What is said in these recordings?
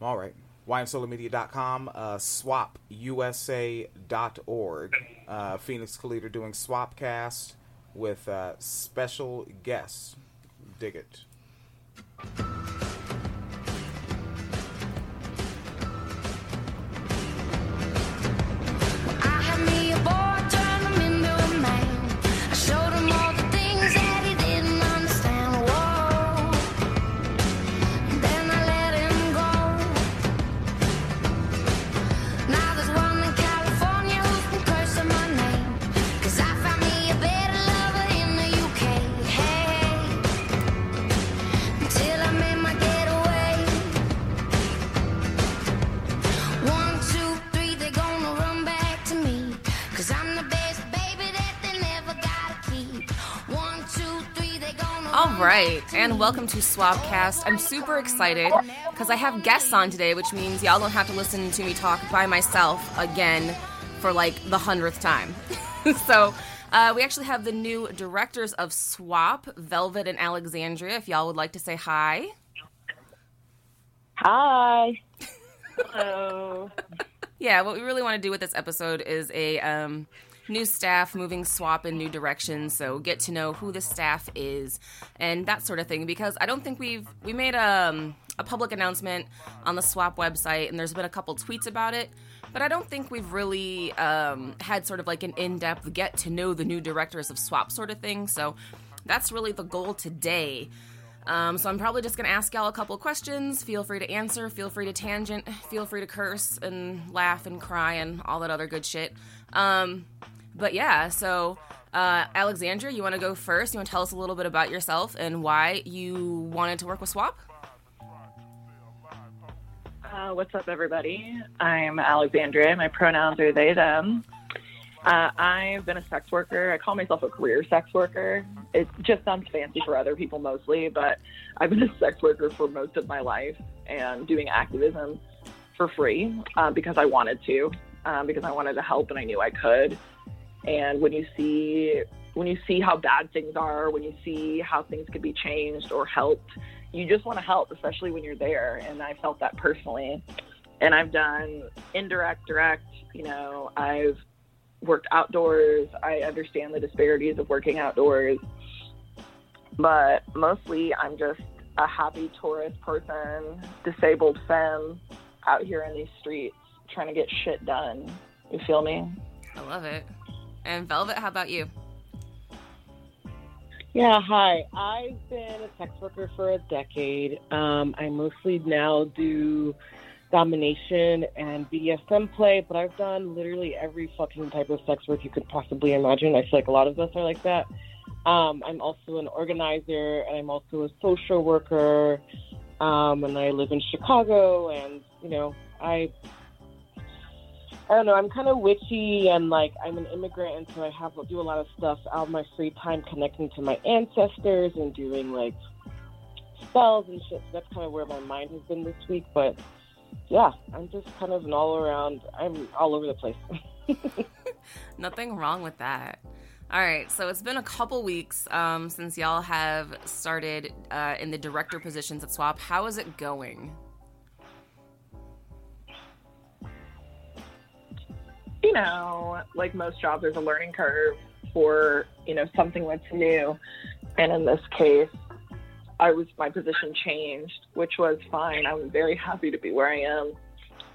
All right. YNSoloMedia.com, uh, SWOPUSA.org. Uh, Phoenix Calida doing SWOPcast with uh, special guests. Dig it. And welcome to SWOPcast. I'm super excited because I have guests on today, which means y'all don't have to listen to me talk by myself again for like the hundredth time. so, uh, we actually have the new directors of SWOP, Velvet and Alexandria. If y'all would like to say hi. Hi. Hello. Yeah, what we really want to do with this episode is a um, new staff moving SWOP in new directions. So get to know who the staff is and that sort of thing. Because I don't think we've we made a, a public announcement on the SWOP website, and there's been a couple tweets about it. But I don't think we've really um, had sort of like an in depth get to know the new directors of SWOP sort of thing. So that's really the goal today. Um, so I'm probably just gonna ask y'all a couple questions. Feel free to answer. Feel free to tangent. Feel free to curse and laugh and cry and all that other good shit. Um, but yeah, so uh, Alexandra, you want to go first? You want to tell us a little bit about yourself and why you wanted to work with SWOP? Uh, what's up, everybody? I'm Alexandria. My pronouns are they, them. Uh, I've been a sex worker. I call myself a career sex worker. It just sounds fancy for other people mostly, but I've been a sex worker for most of my life and doing activism for free uh, because I wanted to, um, because I wanted to help and I knew I could. And when you see when you see how bad things are, when you see how things could be changed or helped, you just want to help, especially when you're there. And I felt that personally. And I've done indirect, direct. You know, I've worked outdoors. I understand the disparities of working outdoors. But mostly, I'm just a happy tourist person, disabled femme out here in these streets trying to get shit done. You feel me? I love it. And Velvet, how about you? Yeah, hi. I've been a sex worker for a decade. Um, I mostly now do domination and BDSM play, but I've done literally every fucking type of sex work you could possibly imagine. I feel like a lot of us are like that. Um, I'm also an organizer and I'm also a social worker. Um, and I live in Chicago, and you know, I I don't know. I'm kind of witchy and like I'm an immigrant, and so I have do a lot of stuff out of my free time, connecting to my ancestors and doing like spells and shit. So that's kind of where my mind has been this week. But yeah, I'm just kind of an all around. I'm all over the place. Nothing wrong with that. All right, so it's been a couple weeks um, since y'all have started uh, in the director positions at SWOP. How is it going? You know, like most jobs, there's a learning curve for, you know, something that's new. And in this case, I was, my position changed, which was fine. I'm very happy to be where I am.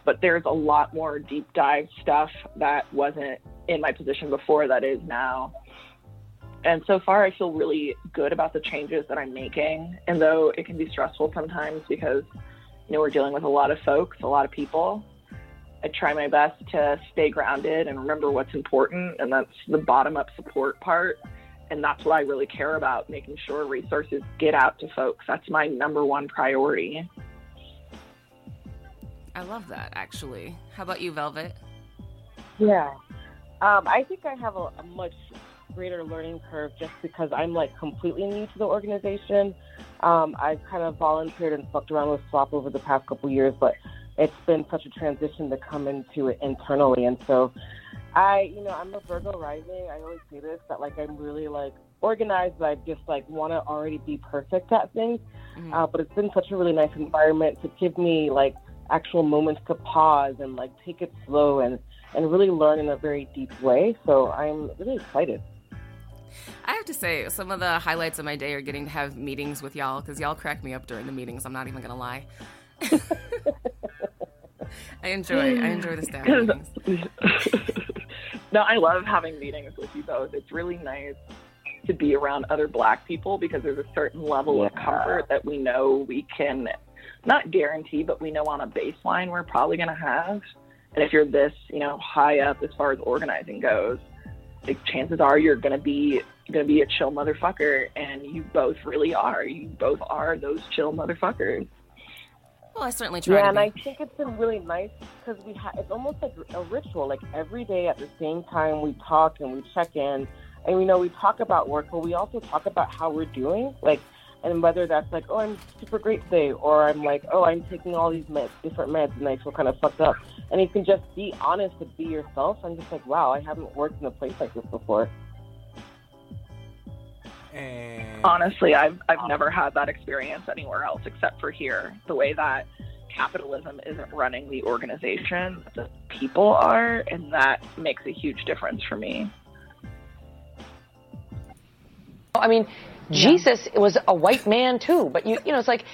But there's a lot more deep dive stuff that wasn't in my position before that is now. And so far, I feel really good about the changes that I'm making. And though it can be stressful sometimes because, you know, we're dealing with a lot of folks, a lot of people, I try my best to stay grounded and remember what's important, and that's the bottom up support part. And that's what I really care about making sure resources get out to folks. That's my number one priority. I love that, actually. How about you, Velvet? Yeah. Um, I think I have a, a much greater learning curve just because I'm like completely new to the organization. Um, I've kind of volunteered and fucked around with SWOP over the past couple years, but it's been such a transition to come into it internally. And so I, you know, I'm a Virgo rising. I always say this that like I'm really like organized, but I just like want to already be perfect at things. Mhm. Uh, but it's been such a really nice environment to give me like actual moments to pause and like take it slow and and really learn in a very deep way. So I'm really excited. I have to say, some of the highlights of my day are getting to have meetings with y'all because y'all crack me up during the meetings. I'm not even gonna lie. I enjoy. I mm. enjoy the staff meetings. no, I love having meetings with you both. It's really nice to be around other black people because there's a certain level of comfort that we know we can not guarantee, but we know on a baseline we're probably going to have. And if you're this, you know, high up as far as organizing goes, like chances are you're going to be going to be a chill motherfucker, and you both really are. You both are those chill motherfuckers. Well, I certainly try Yeah, and. I think it's been really nice because we ha- it's almost like a ritual. Like every day at the same time, we talk and we check in, and we know we talk about work, but we also talk about how we're doing. Like, and whether that's like, oh, I'm super great today, or I'm like, oh, I'm taking all these meds, different meds, and I feel kind of fucked up. And you can just be honest and be yourself. I'm just like, wow, I haven't worked in a place like this before. And honestly i've i've never had that experience anywhere else except for here. The way that capitalism isn't running the organization the people are and that makes a huge difference for me. I mean, Jesus was a white man too, but you you know it's like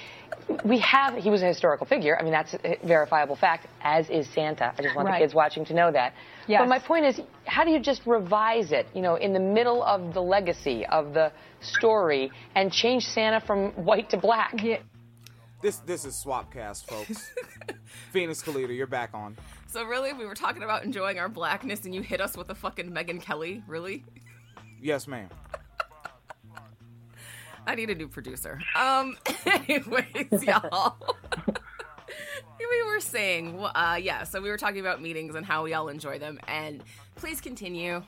we have he was a historical figure. I mean that's a verifiable fact, as is Santa. I just want Right. the kids watching to know that. Yes. But my point is, how do you just revise it? You know, in the middle of the legacy of the story and change Santa from white to black? Yeah. this this is SWOPcast, folks. Phoenix Calida, you're back on. So really, we were talking about enjoying our blackness, and you hit us with a fucking Megyn Kelly. Really? Yes, ma'am. I need a new producer. Um. Anyways, y'all. we were saying, uh, yeah. So we were talking about meetings and how we all enjoy them, and please continue.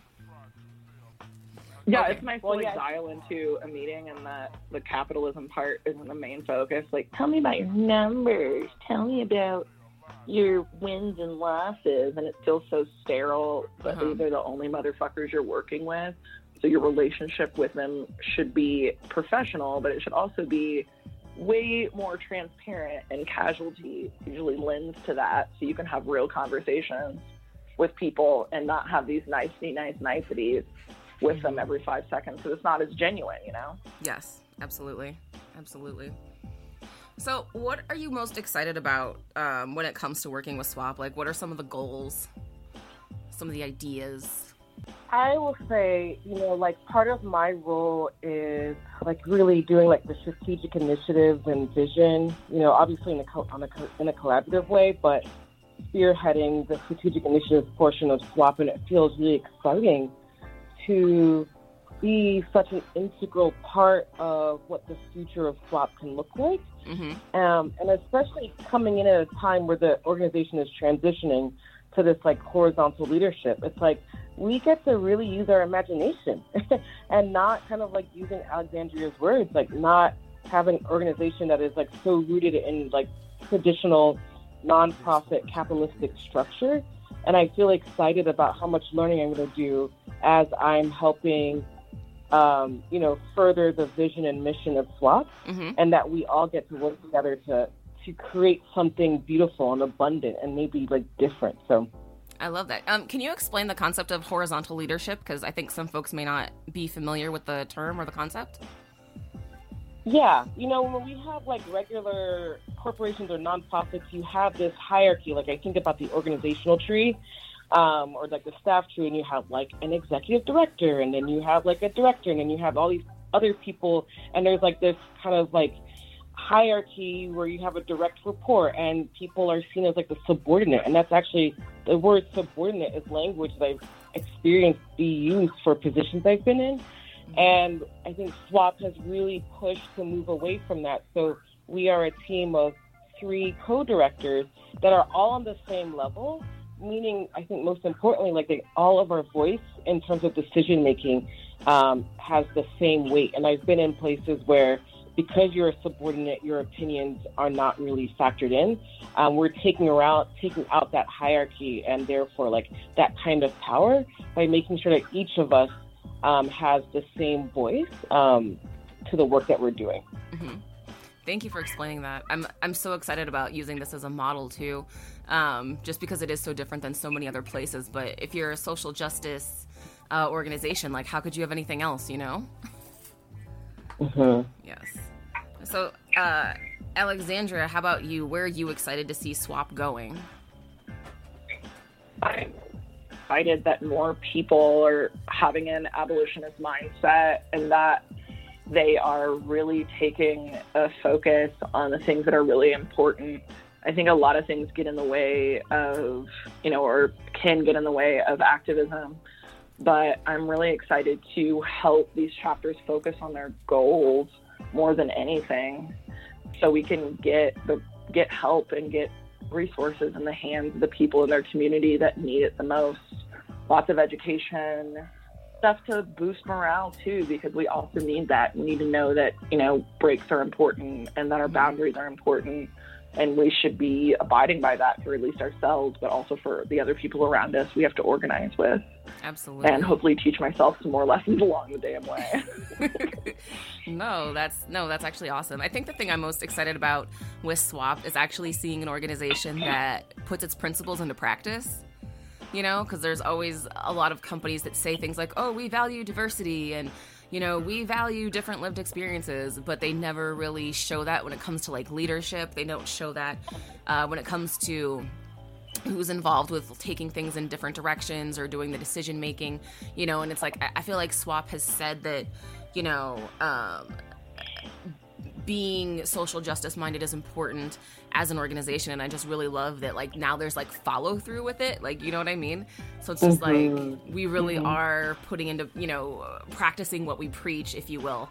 yeah Okay. it's nice Well, to like yeah. dial into a meeting and that the capitalism part isn't the main focus like tell me about your numbers tell me about your wins and losses and it feels so sterile but Uh-huh. these are the only motherfuckers you're working with so your relationship with them should be professional but it should also be way more transparent and casualty usually lends to that so you can have real conversations with people and not have these nicety nice niceties with them every five seconds because it's not as genuine you know Yes, absolutely, absolutely. So, what are you most excited about um, when it comes to working with SWOP? Like, what are some of the goals? Some of the ideas? I will say, you know, like part of my role is like really doing like the strategic initiatives and vision. You know, obviously in a co- on a co- in a collaborative way, but spearheading the strategic initiatives portion of SWOP, and it feels really exciting to be such an integral part of what the future of SWOP can look like. Mm-hmm. um, and especially coming in at a time where the organization is transitioning to this like horizontal leadership. It's like we get to really use our imagination and not kind of like using Alexandria's words, like not having an organization that is like so rooted in like traditional nonprofit capitalistic structure. And I feel excited about how much learning I'm going to do as I'm helping, um, you know, further the vision and mission of SWOP Mm-hmm. and that we all get to work together to to create something beautiful and abundant and maybe like different. So I love that. Um, can you explain the concept of horizontal leadership? Because I think some folks may not be familiar with the term or the concept. yeah, you know, when we have like regular corporations or nonprofits, you have this hierarchy. Like I think about the organizational tree. Um, or like the staff tree, and you have like an executive director, and then you have like a director, and then you have all these other people, and there's like this kind of like hierarchy where you have a direct report and people are seen as like the subordinate. And that's actually the word subordinate is language that I've experienced be used for positions I've been in. And I think SWOP has really pushed to move away from that. So we are a team of three co-directors that are all on the same level meaning I think most importantly like they, all of our voice in terms of decision making um, has the same weight. And I've been in places where because you're a subordinate, your opinions are not really factored in. Um, we're taking around, taking out that hierarchy and therefore like that kind of power by making sure that each of us um, has the same voice um, to the work that we're doing. Thank you for explaining that. I'm I'm so excited about using this as a model too, um, just because it is so different than so many other places. But if you're a social justice uh, organization, like how could you have anything else? You know? Mm-hmm. Yes. So, uh, Alexandra, how about you? Where are you excited to see SWOP going? I'm excited that more people are having an abolitionist mindset and that they are really taking a focus on the things that are really important. I think a lot of things get in the way of, you know, or can get in the way of activism. But I'm really excited to help these chapters focus on their goals more than anything so we can get the get help and get resources in the hands of the people in their community that need it the most. Lots of education, stuff to boost morale too, because we also need that. We need to know that, you know, breaks are important and that our mm-hmm. boundaries are important. And we should be abiding by that for at least ourselves, but also for the other people around us we have to organize with. Absolutely. And hopefully teach myself some more lessons along the damn way. no, that's no, that's actually awesome. I think the thing I'm most excited about with SWOP is actually seeing an organization that puts its principles into practice. You know, because there's always a lot of companies that say things like, "Oh, we value diversity," and you know, we value different lived experiences, but they never really show that when it comes to like leadership. They don't show that uh, when it comes to who's involved with taking things in different directions or doing the decision making, you know, and it's like I- feel like SWOP has said that, you know, um, being social justice minded is important as an organization and I just really love that like now there's like follow through with it like you know what I mean? So it's just like we really are putting into you know practicing what we preach if you will.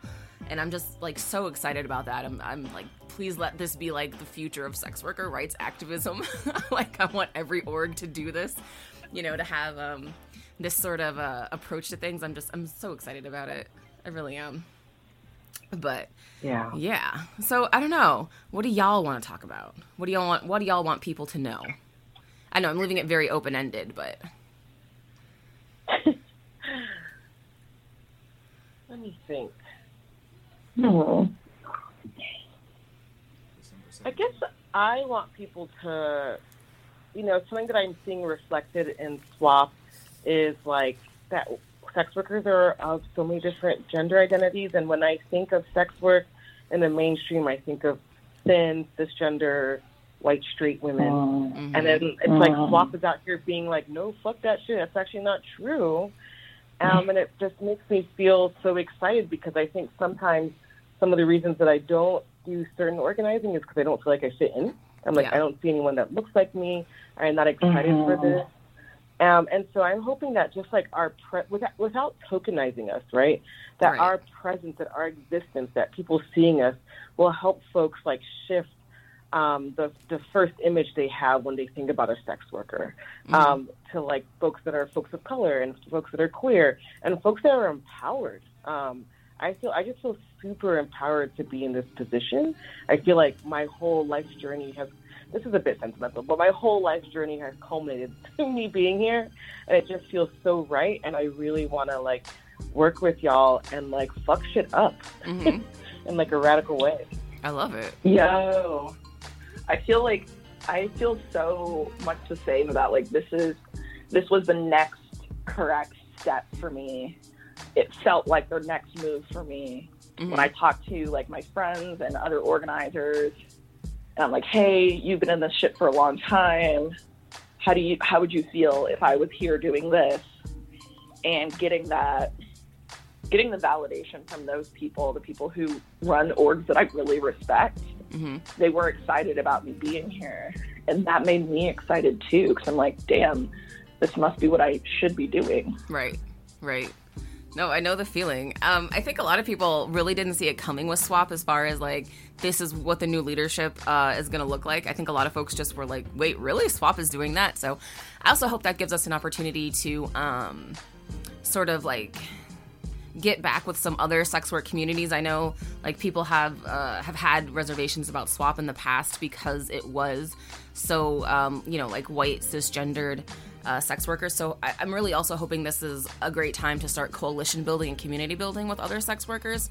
And I'm just like so excited about that. I'm, I'm like please let this be like the future of sex worker rights activism. Like I want every org to do this you know to have um this sort of uh, approach to things. I'm just I'm so excited about it. I really am but Yeah. yeah. So I don't know. What do y'all want to talk about? What do y'all want? What do y'all want people to know? I know I'm leaving it very open ended, but Let me think. Hmm. I guess I want people to, you know, something that I'm seeing reflected in SWAP is like that sex workers are of so many different gender identities. And when I think of sex work in the mainstream, I think of thin, cisgender, white, straight women. Oh. And then mm-hmm. it's like mm-hmm. SWOP is out here being like, no, fuck that shit. That's actually not true. Um, and it just makes me feel so excited because I think sometimes some of the reasons that I don't do certain organizing is because I don't feel like I fit in. I'm like, Yeah. I don't see anyone that looks like me. I'm not excited for mm-hmm. this. Um, and so I'm hoping that just like our pre- without, without tokenizing us, right? That Right. our presence, that our existence, that people seeing us will help folks like shift um, the the first image they have when they think about a sex worker um, to like folks that are folks of color and folks that are queer and folks that are empowered. Um, I feel I just feel super empowered to be in this position. I feel like my whole life's journey has. This is a bit sentimental, but my whole life journey has culminated to me being here, and it just feels so right. And I really want to like work with y'all and like fuck shit up Mhm. in like a radical way. I love it. Yo, I feel like I feel so much the same about like this is this was the next correct step for me. It felt like the next move for me when I talked to like my friends and other organizers. And I'm like, hey, you've been in this shit for a long time. How do you how would you feel if I was here doing this? And getting that getting the validation from those people, the people who run orgs that I really respect, Mhm. they were excited about me being here. And that made me excited too, because I'm like, damn, this must be what I should be doing. Right. Right. No, I know the feeling. Um, I think a lot of people really didn't see it coming with SWOP as far as like this is what the new leadership uh, is going to look like. I think a lot of folks just were like, "Wait, really? SWOP is doing that?" So, I also hope that gives us an opportunity to um, sort of like get back with some other sex work communities. I know like people have uh, have had reservations about SWOP in the past because it was so um, you know like white cisgendered uh, sex workers. So I- I'm really also hoping this is a great time to start coalition building and community building with other sex workers.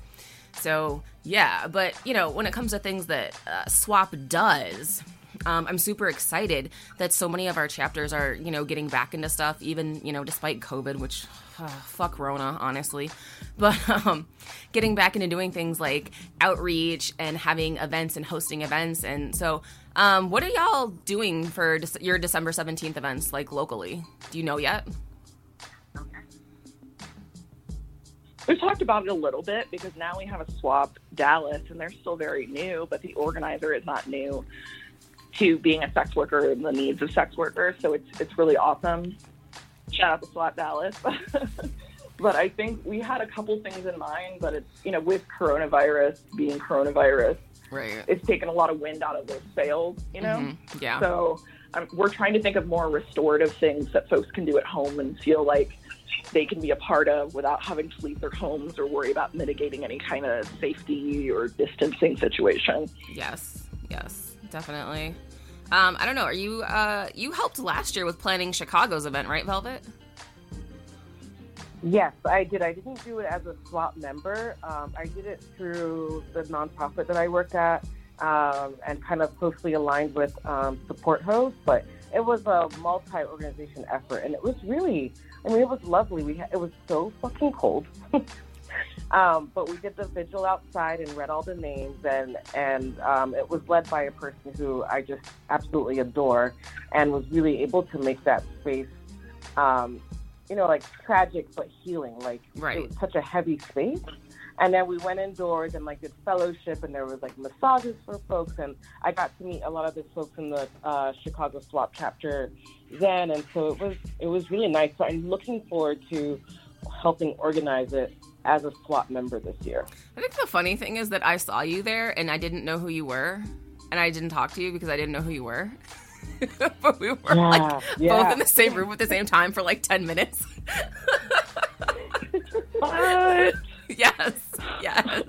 So yeah, but you know, when it comes to things that uh, SWOP does, um, I'm super excited that so many of our chapters are you know getting back into stuff, even you know despite COVID, which uh, fuck Rona, honestly. But um, getting back into doing things like outreach and having events and hosting events, and so. Um, what are y'all doing for Dec- your December 17th events, like locally? Do you know yet? We've talked about it a little bit because now we have a SWOP Dallas and they're still very new, but the organizer is not new to being a sex worker and the needs of sex workers. So it's it's really awesome. Shout out to SWOP Dallas. but I think we had a couple things in mind, but it's you know, with coronavirus being coronavirus, Right. it's taken a lot of wind out of those sails, you know? Mhm. Yeah. So um, we're trying to think of more restorative things that folks can do at home and feel like they can be a part of without having to leave their homes or worry about mitigating any kind of safety or distancing situation. Yes, yes, definitely. Um, I don't know. Are you uh, you helped last year with planning Chicago's event, right, Velvet? Yes, I did. I didn't do it as a SWOP member. Um, I did it through the nonprofit that I work at um, and kind of closely aligned with um, Support Host. But it was a multi-organization effort, and it was really, I mean, it was lovely. We had, it was so fucking cold. Um, but we did the vigil outside and read all the names, and and um, it was led by a person who I just absolutely adore, and was really able to make that space um, you know, like tragic but healing. Like Right. it was such a heavy space. And then we went indoors and like did fellowship, and there was like massages for folks, and I got to meet a lot of the folks in the uh, Chicago SWOP chapter then, and so it was it was really nice. So I'm looking forward to helping organize it as a SWOP member this year. I think the funny thing is that I saw you there and I didn't know who you were, and I didn't talk to you because I didn't know who you were. but we were like both in the same room at the same time for like ten minutes. What? yes, yes.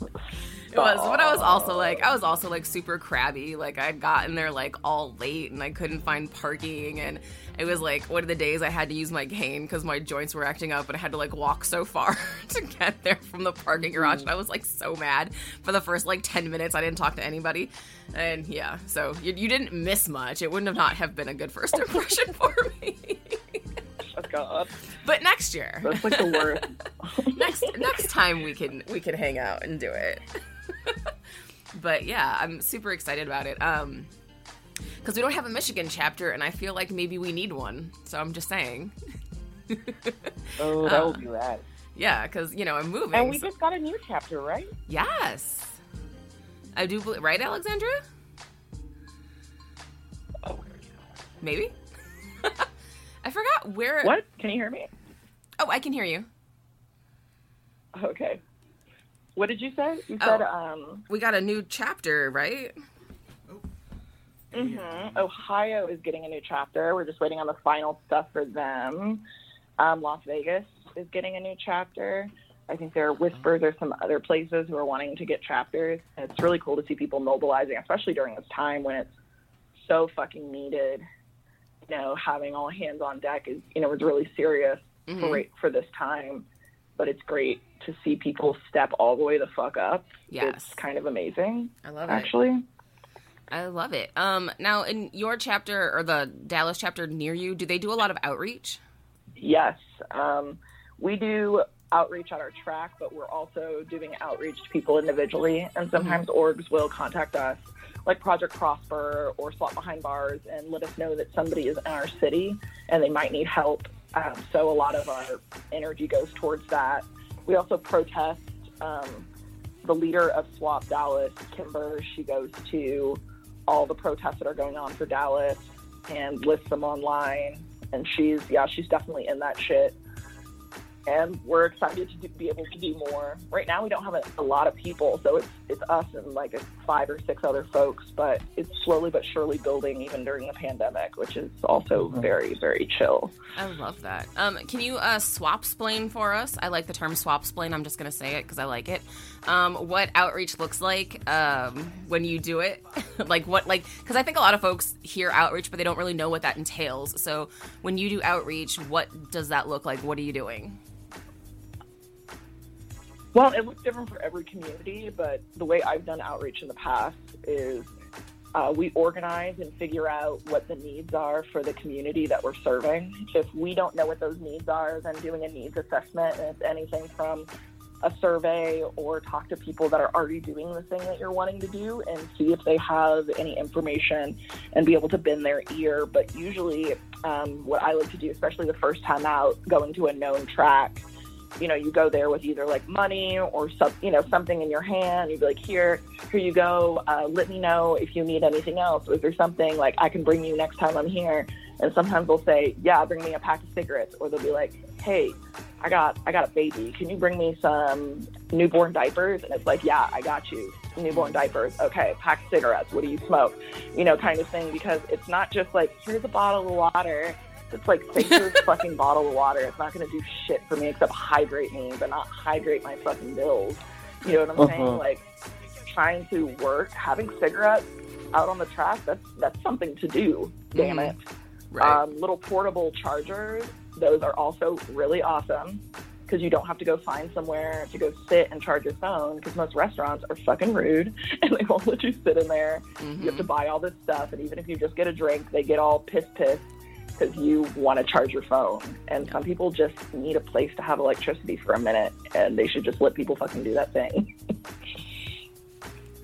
It was, but I was also like, I was also like super crabby. Like I'd gotten there like all late and I couldn't find parking, and it was like one of the days I had to use my cane because my joints were acting up, and I had to like walk so far to get there from the parking garage. And I was like so mad for the first like ten minutes. I didn't talk to anybody, and yeah, so you, you didn't miss much. It wouldn't have not have been a good first impression for me. Oh God, but next year, that's like the worst. next next time we can we can hang out and do it. but yeah, I'm super excited about it. Um because we don't have a Michigan chapter, and I feel like maybe we need one. So I'm just saying, Oh, that Uh, would be rad. yeah, because you know I'm moving. And we so- just got a new chapter, right? yes, I do. believe Right, Alexandra? Maybe. I forgot where. What? Can you hear me? Oh, I can hear you. Okay. What did you say? You Oh. said um, We got a new chapter, right? Mhm, Ohio is getting a new chapter. We're just waiting on the final stuff for them. Um, Las Vegas is getting a new chapter. I think there are whispers. There's some other places who are wanting to get chapters. And it's really cool to see people mobilizing, especially during this time when it's so fucking needed. You know, having all hands on deck is, you know, is really serious Mhm. for for this time. But it's great to see people step all the way the fuck up. Yes. It's kind of amazing, I love it. actually. I love it. Um, now in your chapter or the Dallas chapter near you, do they do a lot of outreach? Yes. Um, we do outreach at our track, but we're also doing outreach to people individually. And sometimes orgs will contact us, like Project Prosper or SWOP Behind Bars, and let us know that somebody is in our city and they might need help. Um, so a lot of our energy goes towards that. We also protest. Um, the leader of SWOP Dallas, Kimber, she goes to all the protests that are going on for Dallas and lists them online. And she's, yeah, she's definitely in that shit. And we're excited to do, be able to do more. Right now, we don't have a, a lot of people, so it's it's us and like a five or six other folks. But it's slowly but surely building, even during the pandemic, which is also very very chill. I love that. Um, can you uh, swap splain for us? I like the term swap splain. I'm just gonna say it because I like it. Um, what outreach looks like um, when you do it, like what, like because I think a lot of folks hear outreach, but they don't really know what that entails. So when you do outreach, what does that look like? What are you doing? Well, it looks different for every community, but the way I've done outreach in the past is uh, we organize and figure out what the needs are for the community that we're serving. If we don't know what those needs are, then doing a needs assessment, and it's anything from a survey or talk to people that are already doing the thing that you're wanting to do and see if they have any information and be able to bend their ear. But usually, um, what I like to do, especially the first time out, going to a known track, you know, you go there with either like money or some, you know, something in your hand. You'd be like, here, here you go. Uh, let me know if you need anything else. Is there something like I can bring you next time I'm here? And sometimes they'll say, yeah, bring me a pack of cigarettes. Or they'll be like, hey, I got, I got a baby. Can you bring me some newborn diapers? And it's like, yeah, I got you newborn diapers. Okay, pack of cigarettes. What do you smoke? You know, kind of thing. Because it's not just like, here's a bottle of water. It's like take this fucking bottle of water. It's not going to do shit for me except hydrate me, but not hydrate my fucking bills. You know what I'm saying? Uh-huh. Like trying to work, having cigarettes out on the track. That's that's something to do. Damn it. Right. Um, little portable chargers. Those are also really awesome because you don't have to go find somewhere to go sit and charge your phone because most restaurants are fucking rude and they won't let you sit in there. You have to buy all this stuff, and even if you just get a drink, they get all pissed pissed because you want to charge your phone. And some people just need a place to have electricity for a minute, and they should just let people fucking do that thing.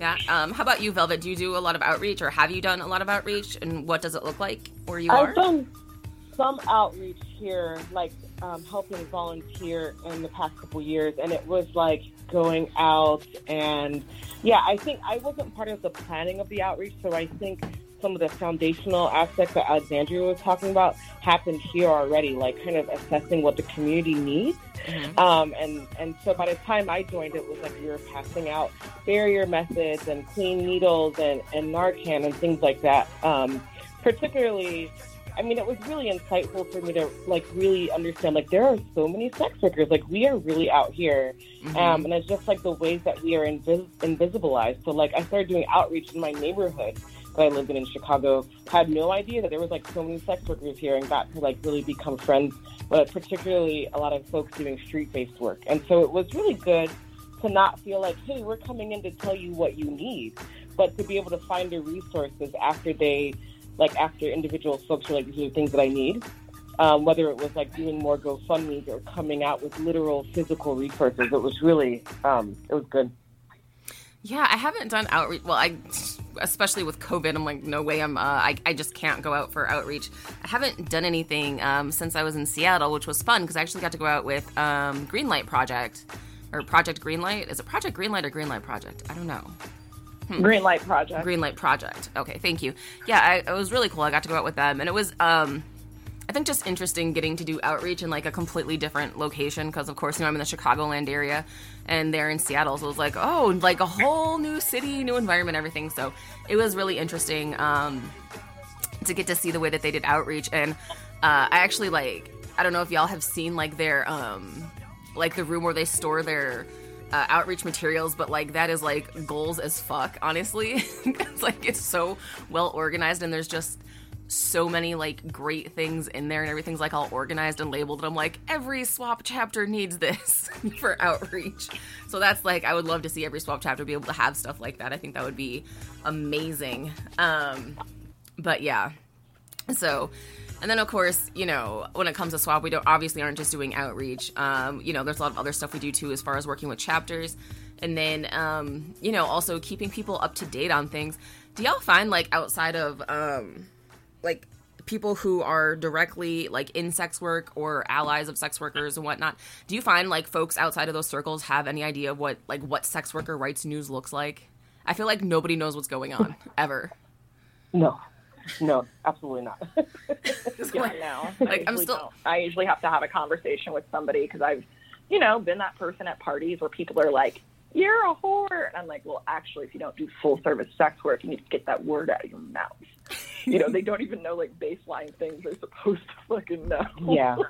yeah. Um, how about you, Velvet? Do you do a lot of outreach, or have you done a lot of outreach? And what does it look like where you I've are? done some outreach here, like um, helping volunteer in the past couple years, and it was like going out and yeah, I think I wasn't part of the planning of the outreach, so I think some of the foundational aspects that Alexandria was talking about happened here already, like kind of assessing what the community needs. Um, and, and so by the time I joined, it was like we were passing out barrier methods and clean needles and, and Narcan and things like that. Um, particularly, I mean, it was really insightful for me to like really understand like there are so many sex workers. Like we are really out here, um, and it's just like the ways that we are invis- invisibilized. So like I started doing outreach in my neighborhood that I lived in in Chicago. Had no idea that there was like so many sex workers here, and got to like really become friends. But particularly a lot of folks doing street-based work, and so it was really good to not feel like, hey, we're coming in to tell you what you need, but to be able to find the resources after they, like after individual folks are like, these are the things that I need. Um, whether it was like doing more GoFundMe's or coming out with literal physical resources, it was really, um, it was good. Yeah, I haven't done outreach. Well, I, especially with COVID, I'm like, no way. I'm. Uh, I, I just can't go out for outreach. I haven't done anything um, since I was in Seattle, which was fun because I actually got to go out with um, Greenlight Project or Project Greenlight. Is it Project Greenlight or Greenlight Project? I don't know. Green Light Project. Greenlight Project. Okay, thank you. Yeah, I, it was really cool. I got to go out with them, and it was, um, I think, just interesting getting to do outreach in like a completely different location because, of course, you know, I'm in the Chicagoland area, and they're in Seattle, so it was like, oh, like a whole new city, new environment, everything. So it was really interesting um, to get to see the way that they did outreach, and uh, I actually like, I don't know if y'all have seen like their, um, like the room where they store their uh, outreach materials, but like that is like goals as fuck, honestly. it's like it's so well organized, and there's just so many like great things in there, and everything's like all organized and labeled. And I'm like, every SWOP chapter needs this for outreach. So that's like, I would love to see every SWOP chapter be able to have stuff like that. I think that would be amazing. Um, but yeah, so, and then of course, you know, when it comes to SWOP, we don't obviously aren't just doing outreach. Um, you know, there's a lot of other stuff we do too, as far as working with chapters, and then um, you know, also keeping people up to date on things. Do y'all find like outside of um, like people who are directly like in sex work or allies of sex workers and whatnot, do you find like folks outside of those circles have any idea of what like what sex worker rights news looks like? I feel like nobody knows what's going on ever. No, no, absolutely not. Yeah, no. Like, I I'm still- don't. I usually have to have a conversation with somebody because I've, you know, been that person at parties where people are like, "You're a whore," and I'm like, "Well, actually, if you don't do full service sex work, you need to get that word out of your mouth." You know, they don't even know like baseline things they're supposed to fucking know. yeah.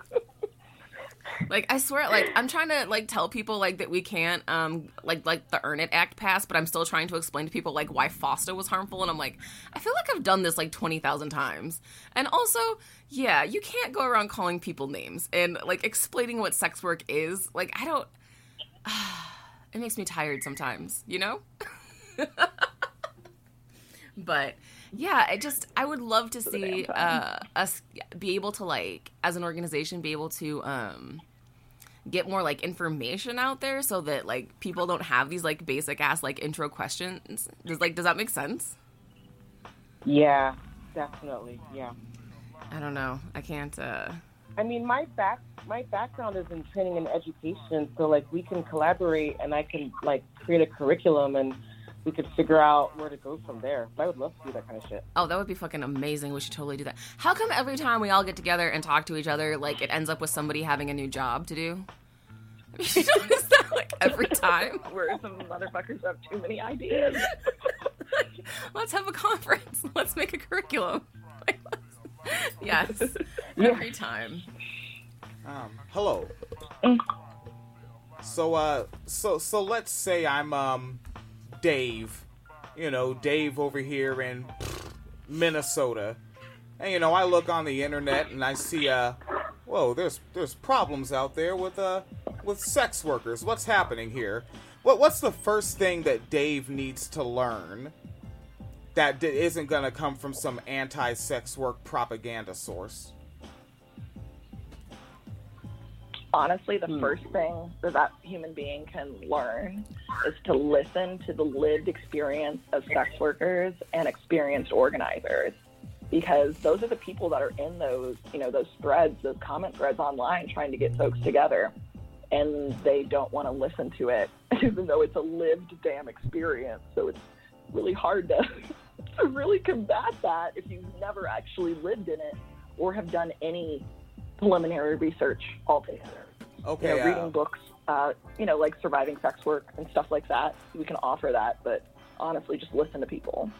Like I swear, like I'm trying to like tell people like that we can't um like like the Earn It Act passed, but I'm still trying to explain to people like why FOSTA was harmful, and I'm like, I feel like I've done this like twenty thousand times, and also, yeah, you can't go around calling people names and like explaining what sex work is. Like I don't. it makes me tired sometimes, you know? but yeah, I just I would love to see uh, us be able to like as an organization be able to um get more like information out there so that like people don't have these like basic ass like intro questions. Does like does that make sense? Yeah, definitely. Yeah. I don't know. I can't uh I mean, my back my background is in training and education, so like we can collaborate, and I can like create a curriculum, and we could figure out where to go from there. I would love to do that kind of shit. Oh, that would be fucking amazing. We should totally do that. How come every time we all get together and talk to each other, like it ends up with somebody having a new job to do? You notice that like every time? Where some motherfuckers have too many ideas. Let's have a conference. Let's make a curriculum. Like, let's- yes. Every time. Um, hello. So uh so so let's say I'm um Dave. You know, Dave over here in Minnesota. And you know, I look on the internet and I see uh whoa, there's there's problems out there with uh with sex workers. What's happening here? What what's the first thing that Dave needs to learn that d- isn't going to come from some anti-sex work propaganda source? Honestly, the hmm. first thing that that human being can learn is to listen to the lived experience of sex workers and experienced organizers. Because those are the people that are in those, you know, those threads, those comment threads online trying to get folks together. And they don't want to listen to it, even though it's a lived damn experience. So it's really hard to, to really combat that if you've never actually lived in it or have done any preliminary research all altogether. Okay. You know, uh, reading books, uh, you know, like surviving sex work and stuff like that. We can offer that, but honestly, just listen to people.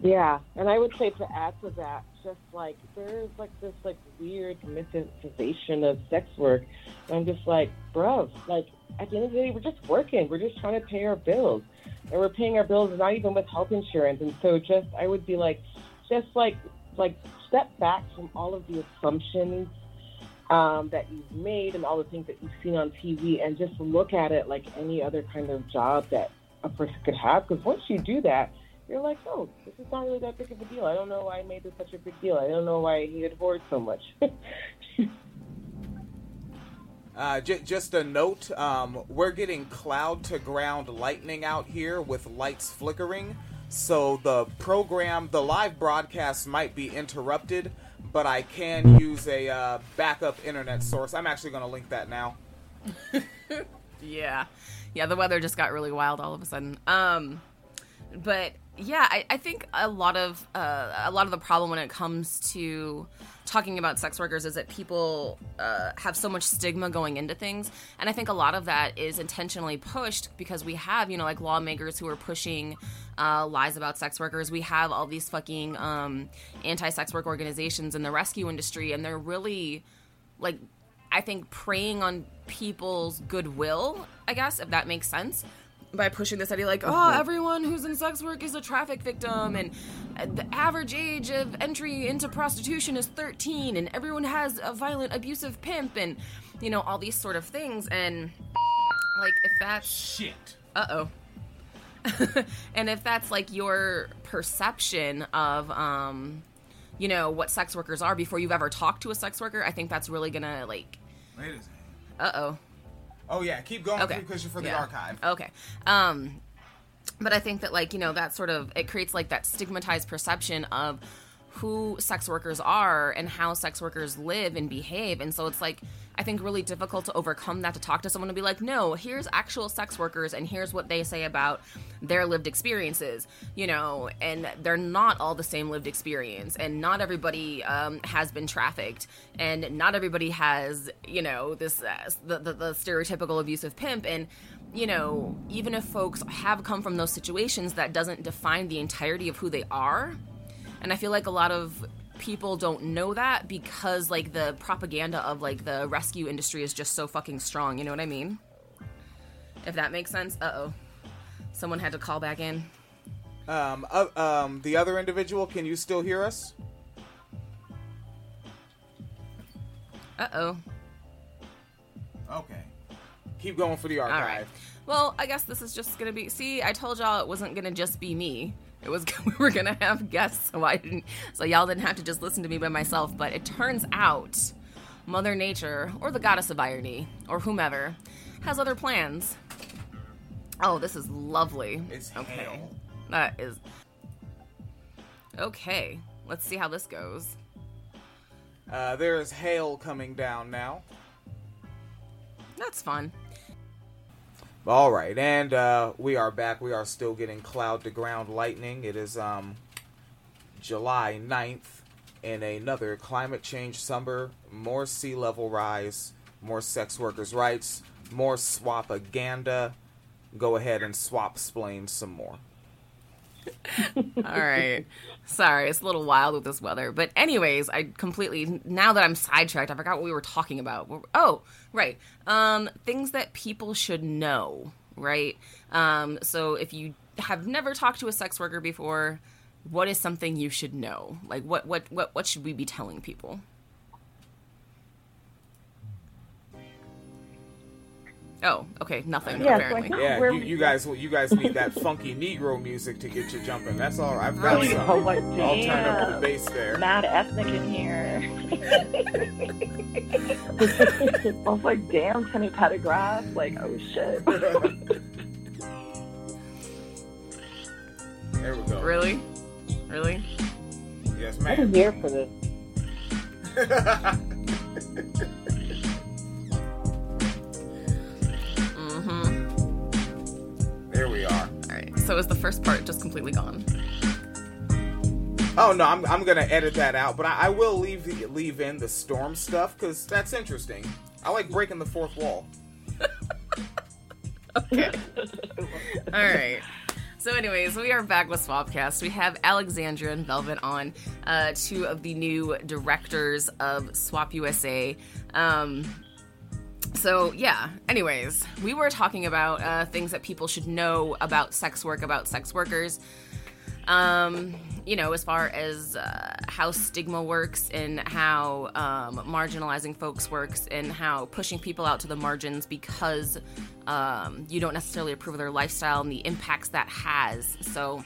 Yeah, and I would say to add to that, just like there's like this like weird mythicization of sex work. And I'm just like, bro, like at the end of the day, we're just working. We're just trying to pay our bills, and we're paying our bills not even with health insurance. And so, just I would be like, just like like step back from all of the assumptions um, that you've made and all the things that you've seen on TV, and just look at it like any other kind of job that a person could have. Because once you do that, you're like, oh, this is not really that big of a deal. I don't know why I made this such a big deal. I don't know why I hated Horde so much. Uh, j- just a note, um, we're getting cloud to ground lightning out here with lights flickering. So the program, the live broadcast might be interrupted, but I can use a uh, backup internet source. I'm actually going to link that now. Yeah. Yeah, the weather just got really wild all of a sudden. Um but yeah, I, I think a lot of uh, a lot of the problem when it comes to talking about sex workers is that people uh, have so much stigma going into things, and I think a lot of that is intentionally pushed because we have you know like lawmakers who are pushing uh, lies about sex workers. We have all these fucking um, anti-sex work organizations in the rescue industry, and they're really like I think preying on people's goodwill, I guess, if that makes sense, by pushing this idea like, oh, everyone who's in sex work is a traffic victim, and uh, the average age of entry into prostitution is 13, and everyone has a violent, abusive pimp, and, you know, all these sort of things. And, like, if that's. Shit. Uh oh. and if that's like your perception of um you know what sex workers are before you've ever talked to a sex worker i think that's really gonna like Wait a second. uh-oh Oh yeah, keep going okay because you're for the Yeah. archive. okay um but i think that like you know that sort of it creates like that stigmatized perception of who sex workers are and how sex workers live and behave and so it's like i think really difficult to overcome that to talk to someone and be like no here's actual sex workers and here's what they say about their lived experiences you know? And they're not all the same lived experience and not everybody um, has been trafficked and not everybody has you know this uh, the, the, the stereotypical abusive pimp. And you know even if folks have come from those situations that doesn't define the entirety of who they are. And I feel like a lot of people don't know that because like the propaganda of like the rescue industry is just so fucking strong. You know what I mean? If that makes sense. Uh oh. Someone had to call back in. Um, uh, um, the other individual, can you still hear us? Uh oh. Okay. Keep going for the archive. All right. Well, I guess this is just gonna be. See, I told y'all it wasn't gonna just be me. It was we were gonna have guests, so I didn't. So y'all didn't have to just listen to me by myself. But it turns out, Mother Nature or the Goddess of Irony or whomever has other plans. Oh, this is lovely. It's okay. hail. That is okay. Let's see how this goes. Uh, there is hail coming down now. That's fun. All right, and uh, we are back. We are still getting cloud to ground lightning. It is um, July 9th in another climate change summer. More sea level rise, more sex workers' rights, more SWOPaganda. Go ahead and SWOP splain some more. All right. Sorry, it's a little wild with this weather. But anyways, I completely now that I'm sidetracked, I forgot what we were talking about. Oh, right. Um things that people should know, right? Um so if you have never talked to a sex worker before, what is something you should know? Like what what what what should we be telling people? Oh, okay, nothing Yeah, apparently. think- Yeah, you, you guys, you guys need that funky Negro music to get you jumping. That's all. I've got Really? some. Oh, like, I'll turn up the bass there. Mad ethnic in here. I was like, damn, Kenny Pettigrass. Like, oh shit. There we go. Really? Really? Yes, ma'am. I'm here for this. So is the first part just completely gone? Oh no, I'm, I'm gonna edit that out, but I, I will leave the, leave in the storm stuff because that's interesting. I like breaking the fourth wall. Okay. All right. So, anyways, we are back with SWOPcast. We have Alexandria and Velvet on, uh, two of the new directors of SWOP USA. Um, so, yeah, anyways, we were talking about uh, things that people should know about sex work, about sex workers. Um, you know, as far as uh, how stigma works and how um, marginalizing folks works and how pushing people out to the margins because um, you don't necessarily approve of their lifestyle and the impacts that has. So,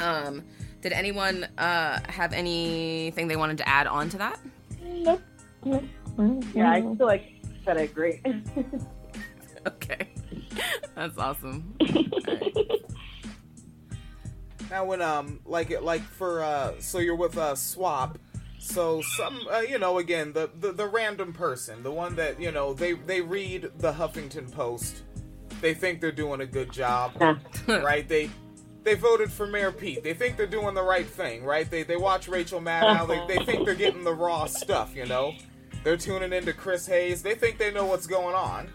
um, did anyone uh, have anything they wanted to add on to that? Nope. Nope. yeah, I feel like that I agree. Okay, that's awesome. Now, when um, like it like for uh, so you're with uh, SWOP, so some uh, you know again the, the the random person, the one that you know they they read the Huffington Post, they think they're doing a good job, right? They they voted for Mayor Pete. They think they're doing the right thing, right? They they watch Rachel Maddow. They they think they're getting the raw stuff, you know. They're tuning into Chris Hayes. They think they know what's going on,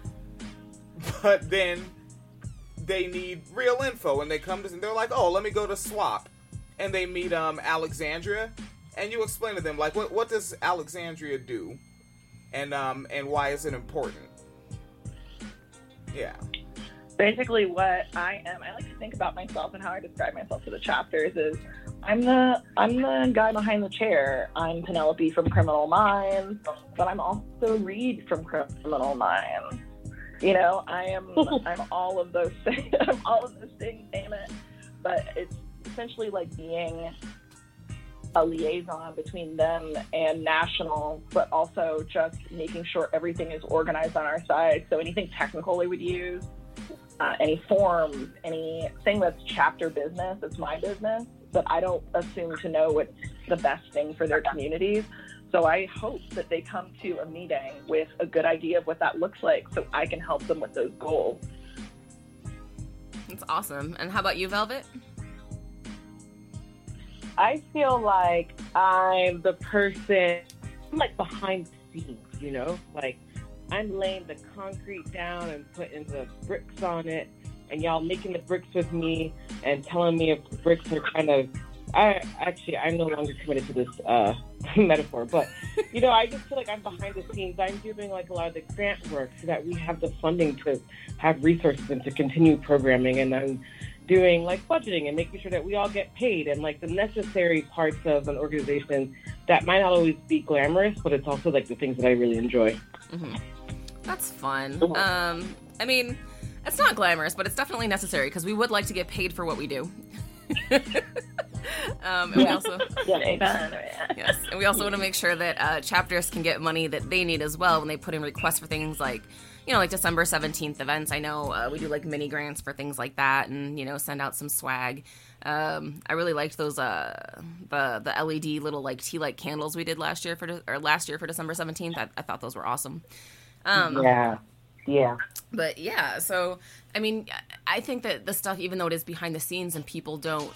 but then they need real info and they come to and they're like oh let me go to SWOP. And they meet um alexandria. And you explain to them like what what does alexandria do? And um and why is it important? Yeah. Basically what I am. I like to think about myself and how I describe myself to the chapters is I'm the I'm the guy behind the chair. I'm Penelope from Criminal Minds, but I'm also Reid from Criminal Minds. You know, I am I'm all of those things. I'm all of those things, damn it. But it's essentially like being a liaison between them and national, but also just making sure everything is organized on our side. So anything technical they would use, uh, any forms, anything that's chapter business, it's my business. But I don't assume to know what's the best thing for their communities. So I hope that they come to a meeting with a good idea of what that looks like so I can help them with those goals. That's awesome. And how about you, Velvet? I feel like I'm the person, I'm like behind the scenes, you know? Like, I'm laying the concrete down and putting the bricks on it, and y'all making the bricks with me and telling me if bricks are kind of. I actually, I'm no longer committed to this uh, metaphor, but you know, I just feel like I'm behind the scenes. I'm doing like a lot of the grant work so that we have the funding to have resources and to continue programming, and I'm doing like budgeting and making sure that we all get paid and like the necessary parts of an organization that might not always be glamorous, but it's also like the things that I really enjoy. That's fun. Um, I mean, it's not glamorous, but it's definitely necessary because we would like to get paid for what we do. um, and we also yes, and we also want to make sure that uh, chapters can get money that they need as well when they put in requests for things like, you know, like December seventeenth events. I know uh, we do like mini grants for things like that, and you know, send out some swag. Um, I really liked those uh, the the LED little like tea light candles we did last year for de- or last year for December seventeenth. I, I thought those were awesome. Um, Yeah. Yeah. but yeah so i mean i think that the stuff even though it is behind the scenes and people don't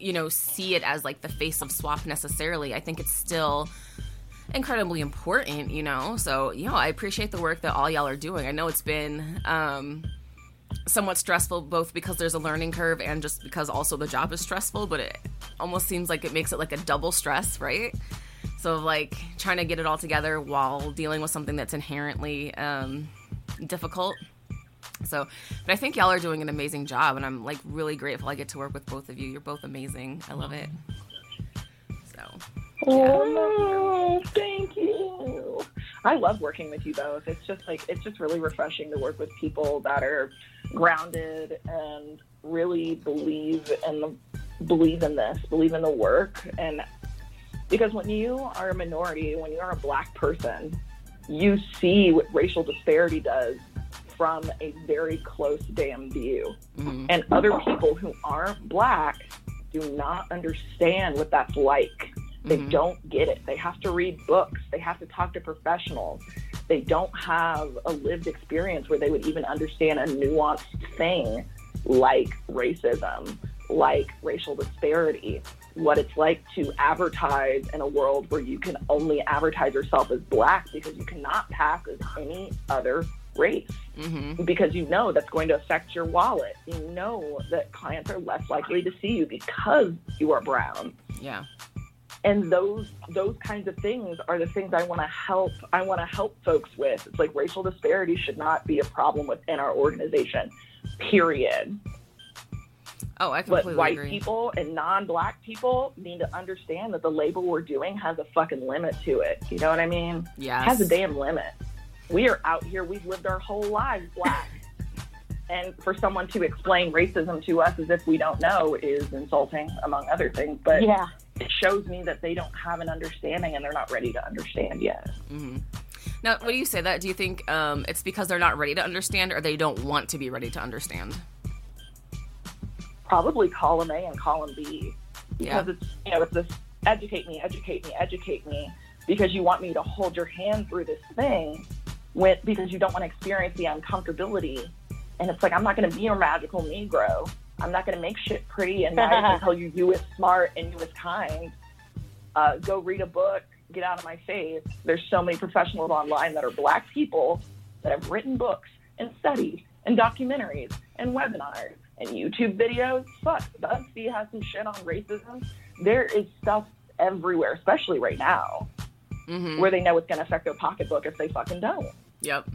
you know see it as like the face of SWOP necessarily i think it's still incredibly important you know? So you know i appreciate the work that all y'all are doing. I know it's been um somewhat stressful both because there's a learning curve and just because also the job is stressful but it almost seems like it makes it like a double stress right? So like trying to get it all together while dealing with something that's inherently um, difficult. So, but I think y'all are doing an amazing job, and I'm like really grateful I get to work with both of you. You're both amazing. I love it. So, Oh, thank you. I love working with you both. It's just like it's just really refreshing to work with people that are grounded and really believe in the believe in this, believe in the work and because when you are a minority, when you are a black person, you see what racial disparity does from a very close damn view. mhm. And other people who aren't black do not understand what that's like. They Mhm. don't get it. They have to read books. They have to talk to professionals. They don't have a lived experience where they would even understand a nuanced thing like racism, like racial disparity, what it's like to advertise in a world where you can only advertise yourself as black because you cannot pass as any other race Mhm. because you know that's going to affect your wallet. You know that clients are less likely to see you because you are brown. yeah, And those those kinds of things are the things I want to help. I want to help folks with. It's like racial disparity should not be a problem within our organization. Period. Oh, I completely But completely white agree. people and non-black people need to understand that the label we're doing has a fucking limit to it. You know what I mean? Yes. has a damn limit. We are out here, we've lived our whole lives black. and for someone to explain racism to us as if we don't know is insulting, among other things. But Yeah. it shows me that they don't have an understanding and they're not ready to understand yet. Mhm. Now, when you say that, do you think um, it's because they're not ready to understand, or they don't want to be ready to understand? Probably column A and column B. Yeah. Because it's, you know, it's this educate me, educate me, educate me, because you want me to hold your hand through this thing with, because you don't want to experience the uncomfortability. And it's like, I'm not going to be your magical Negro. I'm not going to make shit pretty and nice and tell you you is smart and you is kind. Uh, go read a book, get out of my face. There's so many professionals online that are black people that have written books and studied and documentaries and webinars and YouTube videos. Fuck, BuzzFeed has some shit on racism. There is stuff everywhere, especially right now, Mm-hmm. where they know it's going to affect their pocketbook if they fucking don't. Yep.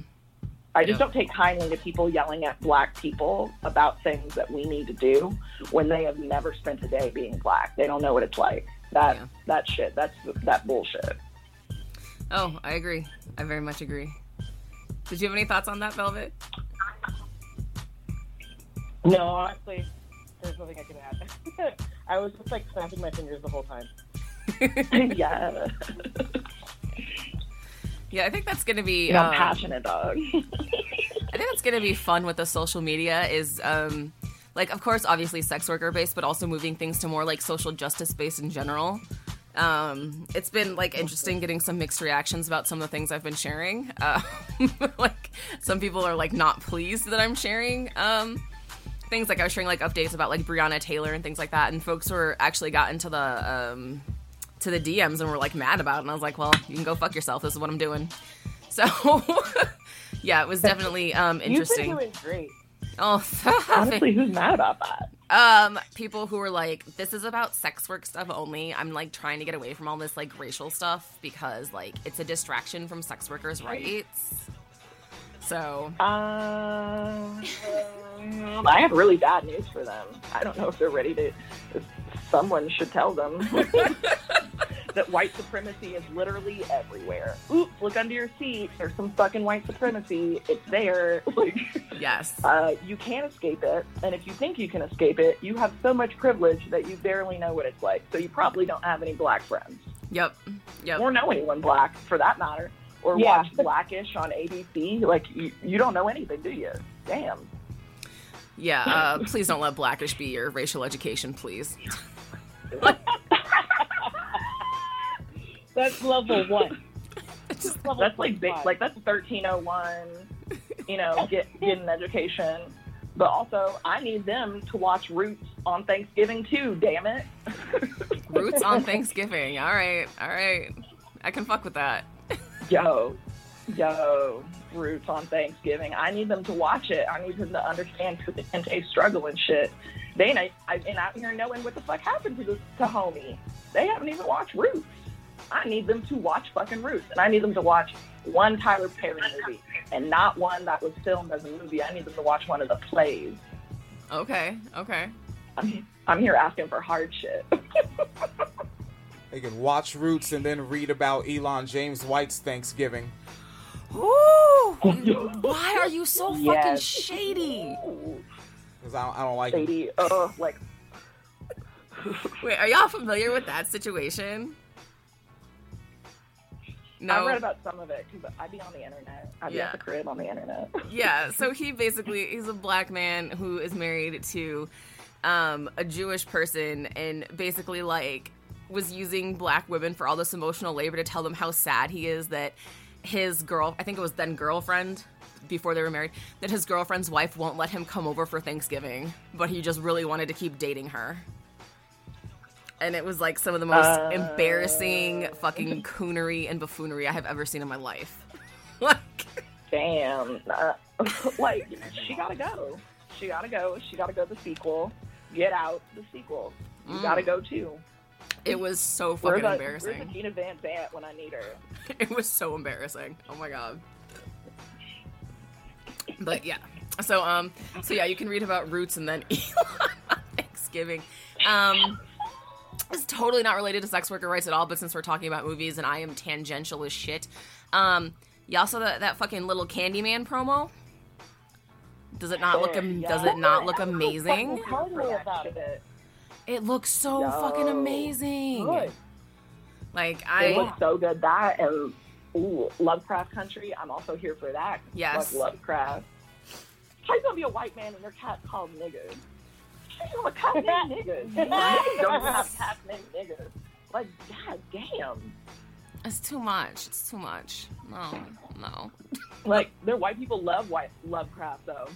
I just Yeah. don't take kindly to people yelling at black people about things that we need to do when they have never spent a day being black. They don't know what it's like. That Yeah. that shit. That's that bullshit. Oh, I agree. I very much agree. Did you have any thoughts on that, Velvet? No, honestly, there's nothing I can add. I was just like snapping my fingers the whole time. yeah, Yeah, I think that's gonna be. you know, I'm um, passionate dog. I think that's gonna be fun with the social media. Is um, like, of course, obviously sex worker based, but also moving things to more like social justice based in general. Um, it's been like interesting getting some mixed reactions about some of the things I've been sharing. Uh, like, some people are like not pleased that I'm sharing. Um, things like I was sharing like updates about like Breonna Taylor and things like that, and folks were actually got into the um, to the DMs and were like mad about it. And I was like, well, you can go fuck yourself. This is what I'm doing. So, yeah, it was definitely um, interesting. You've been doing great. Oh, Honestly, who's mad about that? um, people who were like, "This is about sex work stuff only." I'm like trying to get away from all this like racial stuff because like it's a distraction from sex workers' rights. So Um, I have really bad news for them. I don't know if they're ready to. Someone should tell them. that white supremacy is literally everywhere. Oops, look under your seat. There's some fucking white supremacy. It's there. Like, Yes. uh, you can't escape it. And if you think you can escape it, you have so much privilege that you barely know what it's like. So you probably don't have any black friends Yep. Yep. or know anyone black for that matter. Or Yeah. watch Blackish on ABC. Like, you, you don't know anything, do you? Damn. Yeah. Uh, please don't let Blackish be your racial education, please. That's level one. Level That's like big, like that's thirteen oh one. You know, get get an education. But also, I need them to watch Roots on Thanksgiving too. Damn it! Roots on Thanksgiving. All right. All right. I can fuck with that. Yo, yo, Roots on Thanksgiving. I need them to watch it. I need them to understand Kinte struggle and shit. They ain't I, and out here knowing what the fuck happened to this to homie. They haven't even watched Roots. I need them to watch fucking Roots, and I need them to watch one Tyler Perry movie, and not one that was filmed as a movie. I need them to watch one of the plays. Okay. Okay. I'm, I'm here asking for hard shit. They can watch Roots and then read about Elon James White's Thanksgiving. Ooh. Why are you so fucking Yes. shady? Because I, don't- I don't like him. Sadie, ugh, like Wait, are y'all familiar with that situation? No. I read about some of it because I'd be on the internet. I'd be Yeah. at the crib on the internet. yeah so he basically he's a black man who is married to um, a jewish person and basically like was using black women for all this emotional labor to tell them how sad he is that his girl i think it was then girlfriend before they were married that his girlfriend's wife won't let him come over for thanksgiving but he just really wanted to keep dating her and it was like some of the most Uh. embarrassing fucking coonery and buffoonery i have ever seen in my life like Damn. Uh, like, she gotta go. She gotta go. She gotta go the sequel. Get out the sequel. You Mm. gotta go too. It was so Where's fucking the, embarrassing. Where's Iyanla Vanzant when I need her? It was so embarrassing. Oh my god. But yeah. So um so yeah, you can read about Roots and then Elon Thanksgiving. Um it's totally not related to sex worker rights at all, but since we're talking about movies and I am tangential as shit. Um y'all saw that, that fucking little Candyman promo? Does it not look am- does it not look amazing? Tell me about it. It looks so Yo. fucking amazing. Good. Like I It looks so good. That and ooh, Lovecraft Country. I'm also here for that. Yes. Fuck Lovecraft. How you gonna be a white man and your cat called nigger? How you gonna have a cat named nigger? You don't have cats named nigger. Like, god damn. it's too much. It's too much. No. No. Like, their white people love white Lovecraft though.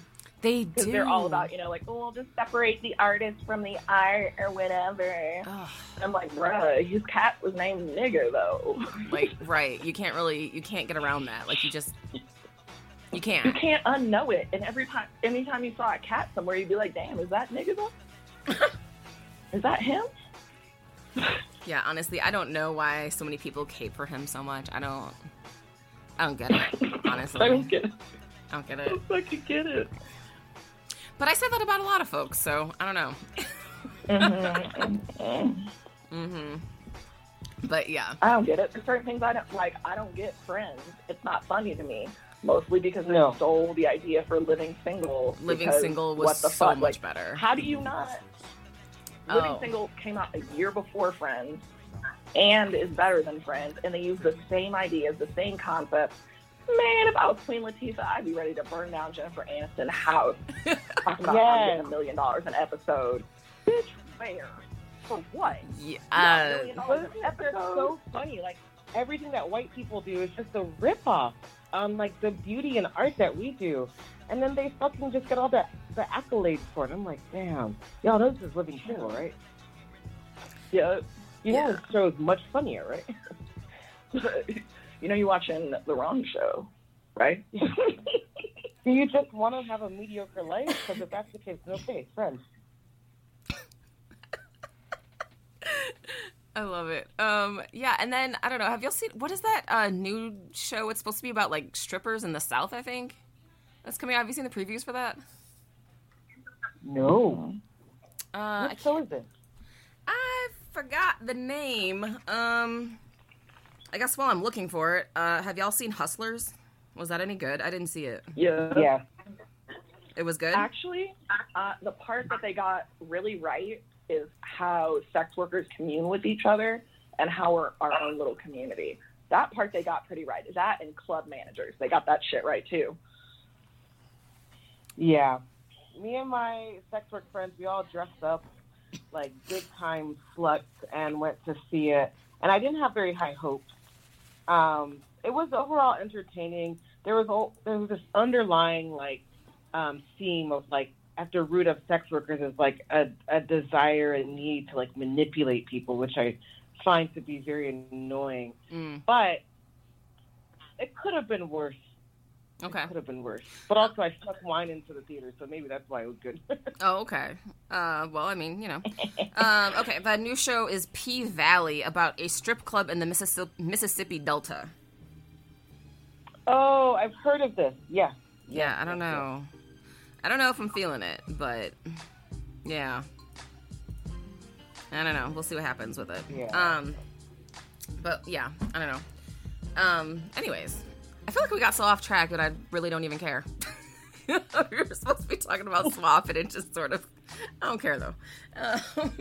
They do. because they're all about you know like oh we'll just separate the artist from the art or whatever. Ugh. I'm like, bruh, his cat was named nigger though. like right you can't really you can't get around that like you just you you can't you can't unknow it. And every time, anytime you saw a cat somewhere, you'd be like, damn, is that nigger though? is that him? yeah honestly i don't know why so many people cape for him so much i don't i don't get it honestly I don't get it. I don't get it I fucking get it. But i said that about a lot of folks so i don't know mm-hmm but yeah I don't get it. There's certain things I don't like. I don't get friends. It's not funny to me. Mostly because No. they stole the idea for living single. living single was what the so fuck? much Like, better How do you not? Living Oh. Single came out a year before Friends and is better than Friends, and they use the same ideas, the same concepts. Man, if I was Queen Latifah, I'd be ready to burn down Jennifer Aniston house. Talking about I'm Yes. getting a million dollars an episode. Bitch, where? For what? yeah, a uh, million But dollars it's an episode? so funny. Like everything that white people do is just a ripoff on like the beauty and art that we do, and then they fucking just get all the the accolades for it. I'm like, damn, y'all, this is living single, right? Yeah. You know, this show is much funnier, right? you know, you're watching the wrong show, right? Do you just want to have a mediocre life? Because if that's the case, then okay, friends. I love it. Um, yeah, and then I don't know. Have y'all seen what is that uh, new show? It's supposed to be about like strippers in the South. I think that's coming out. Have you seen the previews for that? No. Uh, What show is it? I forgot the name. Um, I guess while I'm looking for it, uh, have y'all seen Hustlers? Was that any good? I didn't see it. Yeah. Yeah. It was good. Actually, uh, the part that they got really right is how sex workers commune with each other and how we're our own little community. That part they got pretty right. That and club managers, they got that shit right too. Yeah. Me and my sex work friends, we all dressed up like big time sluts and went to see it. And I didn't have very high hopes. Um, it was overall entertaining. There was al- there was this underlying like um, theme of like at the root of sex workers is like a, a desire and need to like manipulate people, which I find to be very annoying. Mm, But it could have been worse. Okay. Could have been worse. But also, I stuck wine into the theater, so maybe that's why it was good. Oh, okay. Uh, well, I mean, you know. Um, okay, the new show is P Valley about a strip club in the Mississippi, Mississippi Delta. oh, I've heard of this. Yeah. Yeah, I don't know. I don't know if I'm feeling it, but yeah. I don't know. We'll see what happens with it. Yeah. Um, but yeah, I don't know. Um, anyways, I feel like we got so off track that I really don't even care. we were supposed to be talking about SWOP, and it just sort of. I don't care though. Um,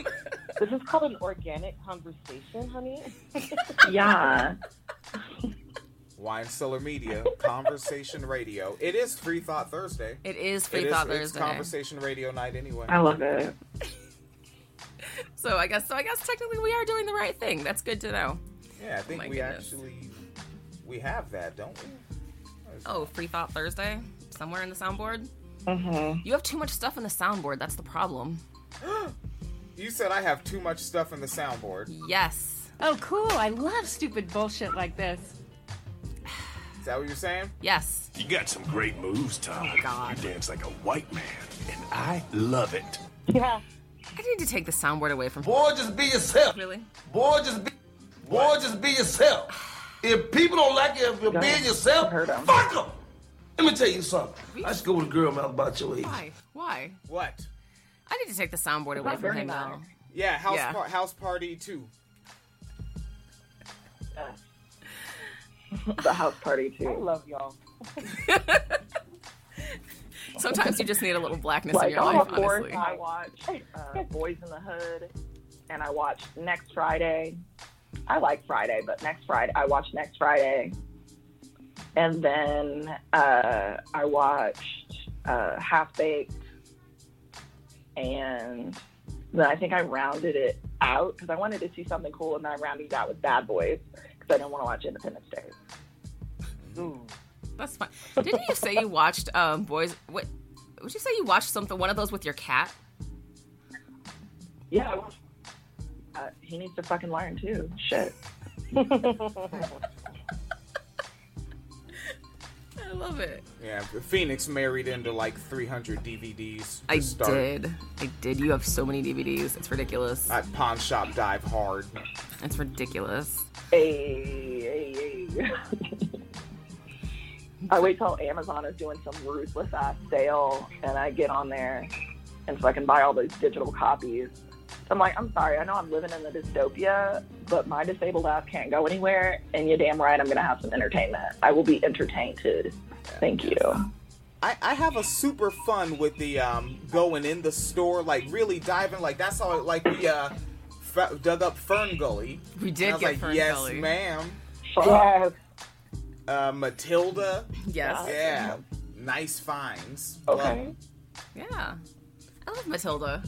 This is called an organic conversation, honey. Yeah. Wine Cellar Media, Conversation Radio. It is Free Thought Thursday. it is Free It is- Thought it's Thursday. Conversation Radio night anyway. I love it. So I guess so. I guess technically we are doing the right thing. That's good to know. Yeah, I think my we goodness. actually we have that, don't we? Oh, Free Thought Thursday somewhere in the soundboard. Mm-hmm. You have too much stuff in the soundboard. That's the problem. You said I have too much stuff in the soundboard. Yes. Oh, cool. I love stupid bullshit like this. Is that what you're saying? Yes. You got some great moves, Tom. Oh, God. You dance like a white man, and I love it. Yeah. I need to take the soundboard away from. Boy, just be yourself. Really? Boy, just be. Boy, just be yourself. If people don't like you, if you're being yourself, Heard 'em. fuck them. Let me tell you something. I should go with a girl man about your age. Why? Why? What? I need to take the soundboard away not from very him nice. now. Yeah, house Yeah. Par- house party too. The house party I too. love y'all. Sometimes you just need a little blackness in Like your on life, the fourth, honestly. I watch uh, Boys in the Hood, and I watch Next Friday. I like Friday, but next Friday I watched Next Friday, and then uh, I watched uh, Half Baked, and then I think I rounded it out because I wanted to see something cool, and then I rounded it out with Bad Boys because I didn't want to watch Independence Day. Ooh. That's fine. Didn't you say you watched um boys? What? Would you say you watched something? One of those with your cat? Yeah, I watched- uh, he needs to fucking learn too. Shit. I love it. Yeah, Phoenix married into like 300 DVDs. I start. did. I did. You have so many DVDs. It's ridiculous. At Pawn Shop Dive Hard. It's ridiculous. Hey, hey, hey. I wait till Amazon is doing some ruthless ass sale and I get on there and so I can buy all those digital copies. I'm like, I'm sorry, I know I'm living in the dystopia, but my disabled ass can't go anywhere, and you're damn right I'm gonna have some entertainment. I will be entertained. Thank you. I, I have a super fun with the um going in the store, like really diving. Like that's how like we uh f- dug up Fern Gully. We And did I was get like, Fern yes, Gully. ma'am. Yes. Uh, Matilda. Yes. Yeah, nice finds. Okay. Love 'em. Yeah. I love Matilda.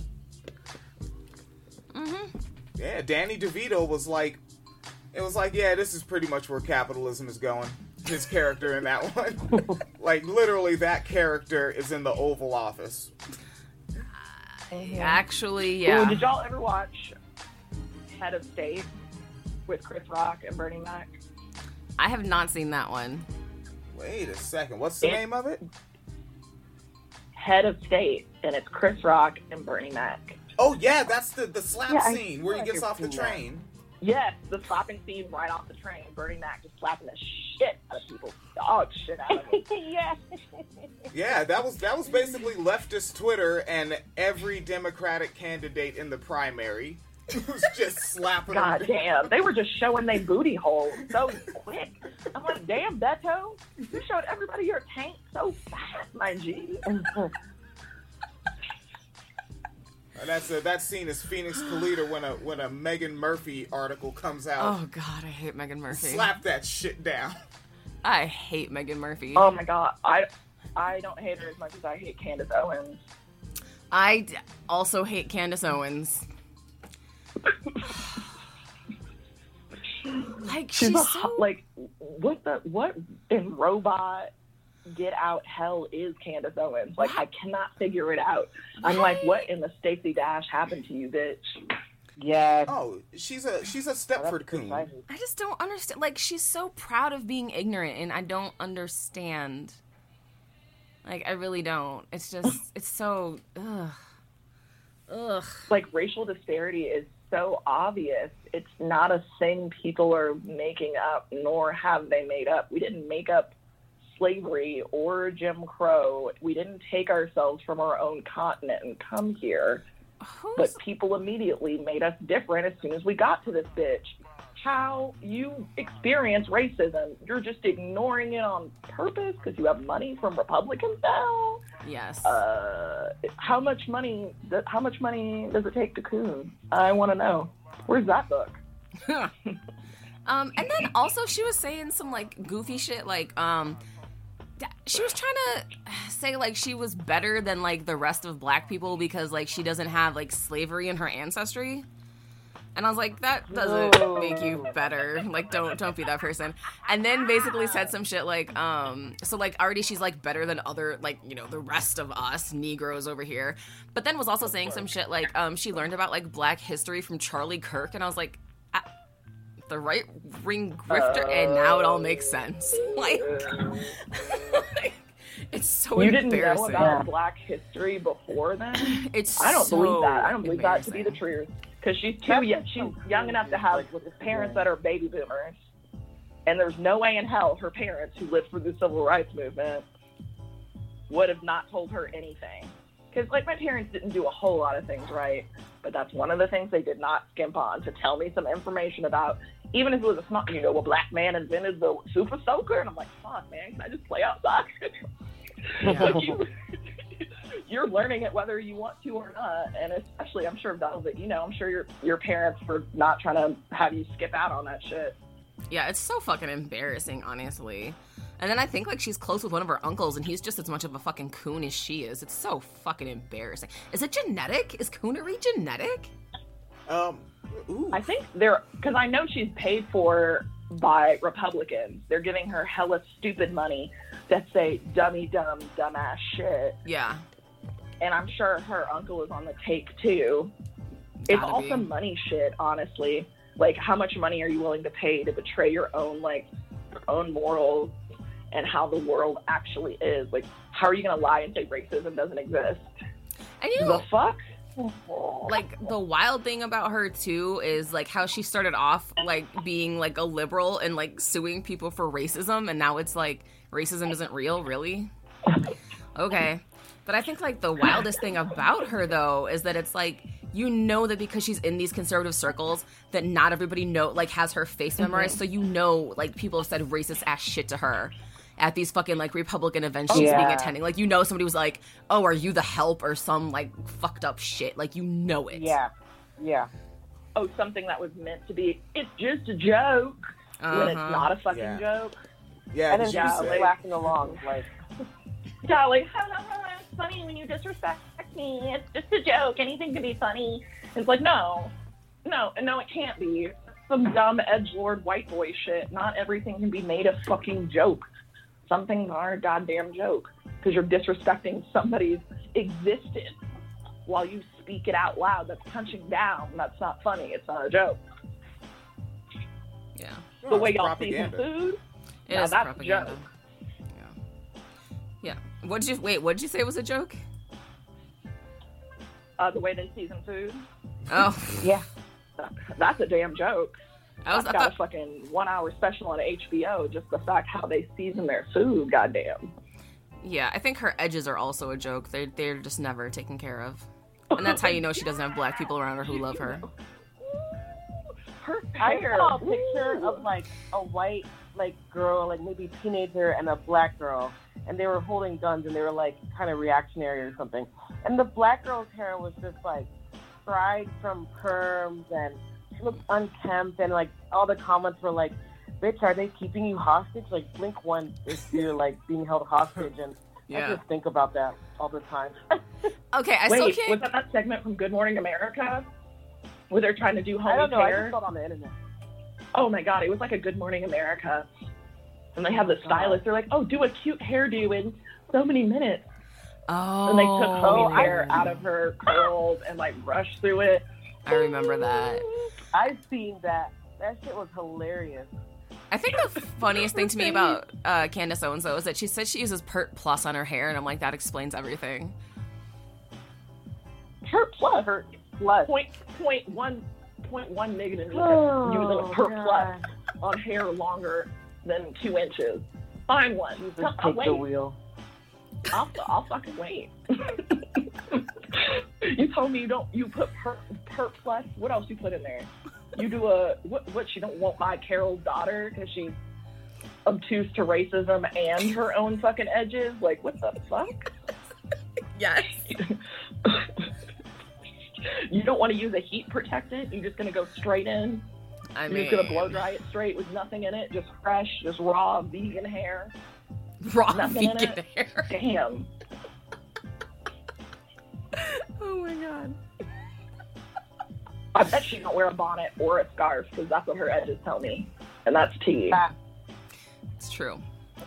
Mm-hmm. Yeah, Danny DeVito was like, it was like, yeah, this is pretty much where capitalism is going. His character in that one, like literally, that character is in the Oval Office. Actually, Ooh, yeah. did y'all ever watch Head of State with Chris Rock and Bernie Mac? I have not seen that one. Wait a second, what's the Yeah. name of it? Head of State, and it's Chris Rock and Bernie Mac. Oh yeah, that's the the slap Yeah, scene where he like gets off the seen that. train. Yes, the slapping scene right off the train. Bernie Mac just slapping the shit out of people. Dog shit out of them. yeah. Yeah, that was that was basically leftist Twitter and every Democratic candidate in the primary Who's just slapping God her. damn, they were just showing their booty hole so quick. I'm like, damn, Beto, you showed everybody your tank so fast, my G. And that's a, that scene is Phoenix Calida when a when a Meghan Murphy article comes out. Oh God, I hate Meghan Murphy. Slap that shit down. I hate Meghan Murphy. Oh my god, I I don't hate her as much as I hate Candace Owens. I d- also hate Candace Owens. like She's, she's, a, so hot like what the what in robot get out hell is Candace Owens. Like I cannot figure it out. I'm like, what in the Stacey Dash happened to you, bitch? Yes. Oh, she's a she's a Stepford coon. I just don't understand. Like she's so proud of being ignorant, and I don't understand. Like I really don't. It's just it's so ugh, ugh. Like racial disparity is so obvious. It's not a thing people are making up, nor have they made up. We didn't make up slavery or Jim Crow. We didn't take ourselves from our own continent and come here. But people immediately made us different as soon as we got to this bitch. How you experience racism, you're just ignoring it on purpose because you have money from Republicans now. Yes. Uh, how much money? How much money does it take to coon? I want to know. Where's that book? Um, and then also she was saying some like goofy shit, like um, she was trying to say like she was better than like the rest of black people because like she doesn't have like slavery in her ancestry. And I was like, that doesn't make you better. Like, don't don't be that person. And then basically said some shit like, um, so like already she's like better than other like you know the rest of us Negroes over here. But then was also saying some shit like, um, she learned about like Black history from Charlie Kirk, and I was like, the right ring grifter, and now it all makes sense. Like, it's so you didn't know embarrassing. about Black history before then? It's I don't believe that. I don't believe that to be the truth because she's too young. She's young enough to have parents that are baby boomers, and there's no way in hell her parents who lived through the civil rights movement would have not told her anything. Because like my parents didn't do a whole lot of things right, but that's one of the things they did not skimp on to tell me some information about. Even if it was a small, you know, a black man invented the super soaker, and I'm like, fuck, man, can I just play outside? Like, you- you're learning it whether you want to or not, and especially I'm sure Velvet, you know, I'm sure your your parents were not trying to have you skip out on that shit. Yeah, it's so fucking embarrassing, honestly. And then I think like she's close with one of her uncles, and he's just as much of a fucking coon as she is. It's so fucking embarrassing. Is it genetic? Is coonery genetic? Um, I think they're because I know she's paid for by Republicans. They're giving her hella stupid money that say dummy dumb dumbass shit, Yeah. and I'm sure her uncle is on the take too. It's Gotta all be. some money shit, honestly. Like, how much money are you willing to pay to betray your own like your own morals and how the world actually is? Like, how are you gonna lie and say racism doesn't exist? And you The fuck? like the wild thing about her too is like how she started off like being like a liberal and like suing people for racism, and now it's like racism isn't real, really. Okay. But I think like the wildest thing about her though is that it's like you know that because she's in these conservative circles that not everybody know like has her face memorized, so you know like people have said racist ass shit to her at these fucking like Republican events she's being attending. Like you know somebody was like, "Oh, are you the help?" or some like fucked up shit. Like you know it. Yeah. Yeah. Oh, something that was meant to be. It's just a joke. When it's Uh-huh. not a fucking Yeah. joke. Yeah, And then did Yeah, like- laughing along like Yeah, like, it's funny when you disrespect me. It's just a joke. Anything can be funny. It's like, no, no, no, it can't be. Some dumb edge lord white boy shit. Not everything can be made a fucking joke. Some things are a goddamn joke because you're disrespecting somebody's existence while you speak it out loud. That's punching down. That's not funny. It's not a joke. Yeah. Oh, the way y'all season propaganda. food. It Now is that's a propaganda. joke. What did you wait? What did you say was a joke? Uh, the way they season food. Oh, yeah. That's a damn joke. I was. I've I got a fucking one hour special on HBO. Just the fact how they season their food. Goddamn. yeah, I think her edges are also a joke. They're they're just never taken care of, and that's how you know she doesn't have black people around her who love her. Her hair. saw a picture of like a white like girl, like maybe teenager, and a black girl, and they were holding guns, and they were like kind of reactionary or something. And the black girl's hair was just like fried from perms, and she looked unkempt, and like all the comments were like, "Bitch, are they keeping you hostage? Like blink once if you're like being held hostage." And Yeah. I just think about that all the time. Okay, I Wait, still was can't. that that segment from Good Morning America where they're trying to do homie I don't know. I hair? just saw it on the internet. Oh my god, it was like a Good Morning America. And they have the stylist. They're like, "Oh, do a cute hairdo in so many minutes." Oh, And they took homie's I- hair out of her curls and like rushed through it. I remember that. I've seen that. That shit was hilarious. I think the funniest thing to me about uh, Candace Owens though is that she said she uses Pert Plus on her hair, and I'm like, that explains everything. Her plus, her Plus. point point one point one negative Oh, using a per God. plus on hair longer than two inches. Find one. Jesus, I'll, I'll take the wait. wheel. I'll, I'll fucking wait. you told me you don't. You put per, per plus. What else you put in there? You do a what? What she don't want my Carol's daughter because she's obtuse to racism and her own fucking edges. Like what the fuck? Yes. You don't want to use a heat protectant. You're just gonna go straight in. I mean, You're just gonna blow dry it straight with nothing in it, just fresh, just raw vegan hair. raw nothing vegan hair. Damn. Oh my god. I bet she don't wear a bonnet or a scarf because that's what her edges tell me, and that's tea. It's true.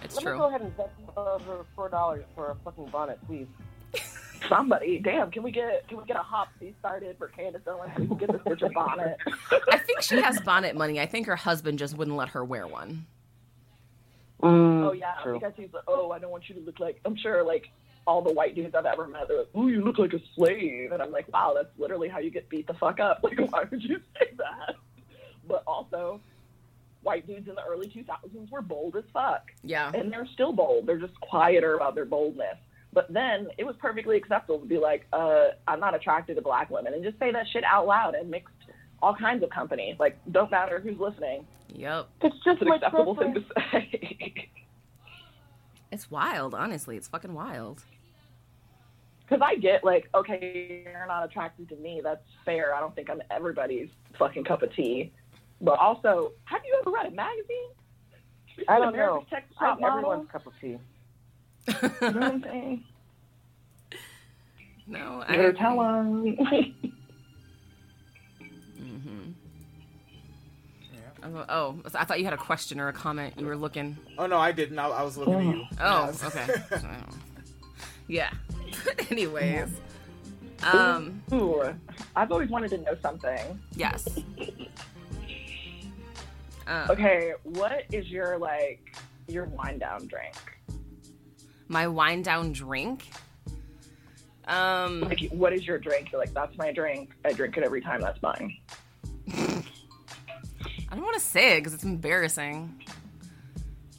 It's true. Let me true. go ahead and bet for four dollars for a fucking bonnet, please. Somebody, damn, can we get can we get a hop fee started for Candace Owens? We can get this bitch a bonnet. I think she has bonnet money. I think her husband just wouldn't let her wear one. Mm, oh yeah, true. because he's like, oh, I don't want you to look like. I'm sure like all the white dudes I've ever met, they're like, oh, you look like a slave, and I'm like, wow, that's literally how you get beat the fuck up. Like, why would you say that? But also, white dudes in the early 2000s were bold as fuck, Yeah. and they're still bold. They're just quieter about their boldness. But then it was perfectly acceptable to be like, uh, I'm not attracted to black women, and just say that shit out loud and mixed all kinds of company. Like, don't matter who's listening. Yep. It's just It's an my acceptable thing to say. It's wild, honestly. It's fucking wild. Because I get like, okay, you're not attracted to me. That's fair. I don't think I'm everybody's fucking cup of tea. But also, have you ever read a magazine? I don't America's know. Text Top I'm everyone's cup of tea. You know what I'm saying? No, You better tell them. Mm-hmm. Oh, I thought you had a question or a comment. You were looking. Oh no, I didn't. I, I was looking at you. Oh, Yes. okay. yeah. Anyways. Um. Ooh, I've always wanted to know something. Yes. Uh, Okay, what is your like your wind down drink? My wind down drink. Um. Like, what is your drink? You're like, that's my drink. I drink it every time. That's mine. I don't want to say it because it's embarrassing.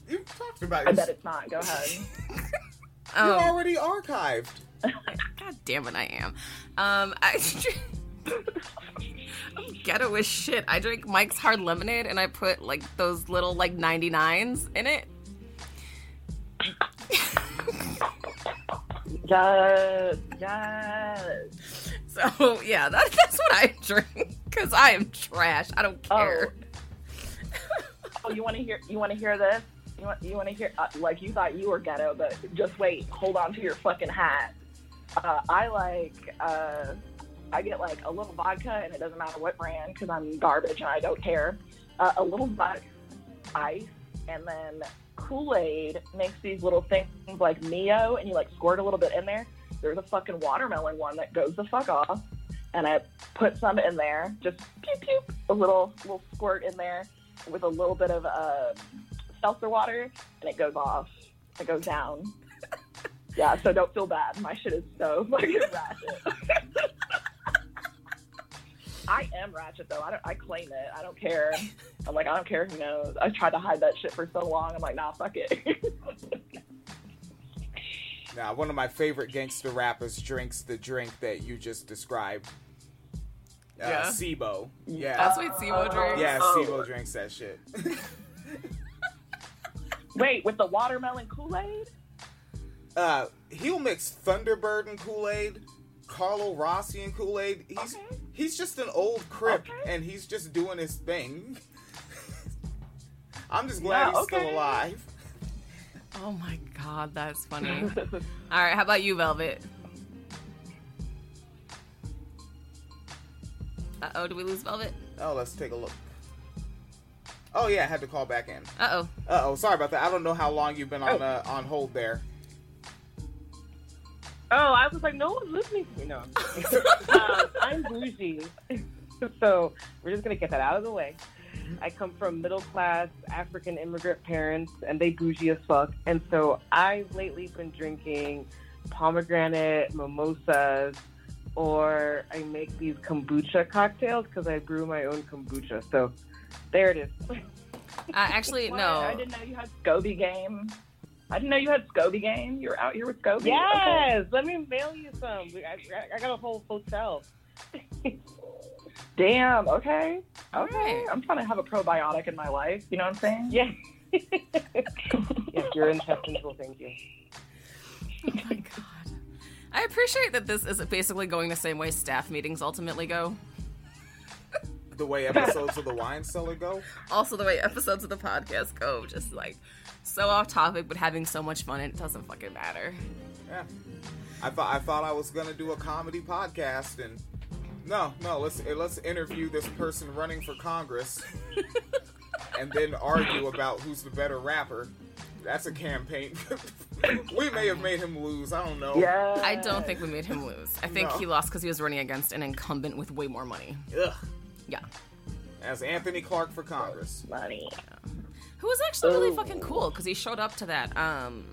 You've talked about I bet it's not. Go ahead. You're Um, already archived. God damn it, I am. Um, I I'm ghetto as shit. I drink Mike's Hard Lemonade and I put like those little like 99s in it. Yes, yes. So yeah, that, that's what I drink because I am trash. I don't care. Oh, you want to hear? You want to hear this? You want? You want to hear? Uh, like you thought you were ghetto, but just wait. Hold on to your fucking hat. Uh, I like. Uh, I get like a little vodka, and it doesn't matter what brand because I'm garbage and I don't care. Uh, a little vodka, ice, and then Kool Aid makes these little things like Mio, and you like squirt a little bit in there. There's a fucking watermelon one that goes the fuck off, and I put some in there, just pew pew, a little little squirt in there with a little bit of uh, seltzer water, and it goes off. It goes down. yeah, so don't feel bad. My shit is so fucking ratchet. I am ratchet though. I don't. I claim it. I don't care. I'm like I don't care who knows. I tried to hide that shit for so long. I'm like nah, fuck it. Now, one of my favorite gangster rappers drinks the drink that you just described. Yeah. C-Bo. Yeah. That's what C-Bo drinks? Yeah, Oh. C-Bo drinks that shit. Wait, with the watermelon Kool Aid? uh, he'll mix Thunderbird and Kool Aid, Carlo Rossi and Kool Aid. He's Okay. He's just an old crip, Okay. and he's just doing his thing. I'm just glad Yeah, he's still alive. Oh my god, that's funny. All right, how about you, Velvet? Uh oh, do we lose Velvet? Oh, let's take a look. Oh yeah, I had to call back in. Uh oh. Uh oh, sorry about that. I don't know how long you've been on Oh. uh, on hold there. Oh, I was like, no one's listening to me. No, I'm, just um, I'm bougie, so we're just gonna get that out of the way. I come from middle class African immigrant parents, and they bougie as fuck. And so I've lately been drinking pomegranate mimosas, or I make these kombucha cocktails because I brew my own kombucha. So there it is. Uh, actually, no. I didn't know you had Scoby game. I didn't know you had Scoby game. You're out here with Scoby. Okay. yes, let me mail you some. I, I- I got a whole hotel. Damn. Okay. All Okay. right. I'm trying to have a probiotic in my life. You know what I'm saying? Yeah. yes, your intestines will thank you. Oh my god. I appreciate that this is basically going the same way staff meetings ultimately go. The way episodes of the Wine Cellar go. Also, the way episodes of the podcast go, just like so off topic, but having so much fun, it doesn't fucking matter. Yeah. I thought I thought I was gonna do a comedy podcast, and no, no. Let's eh, let's interview this person running for Congress, and then argue about who's the better rapper. That's a campaign. we may have made him lose. I don't know. Yeah. I don't think we made him lose. I think No. he lost because he was running against an incumbent with way more money. Ugh. Yeah. As Anthony Clark for Congress. Money. Who was actually really fucking cool because he showed up to that, um,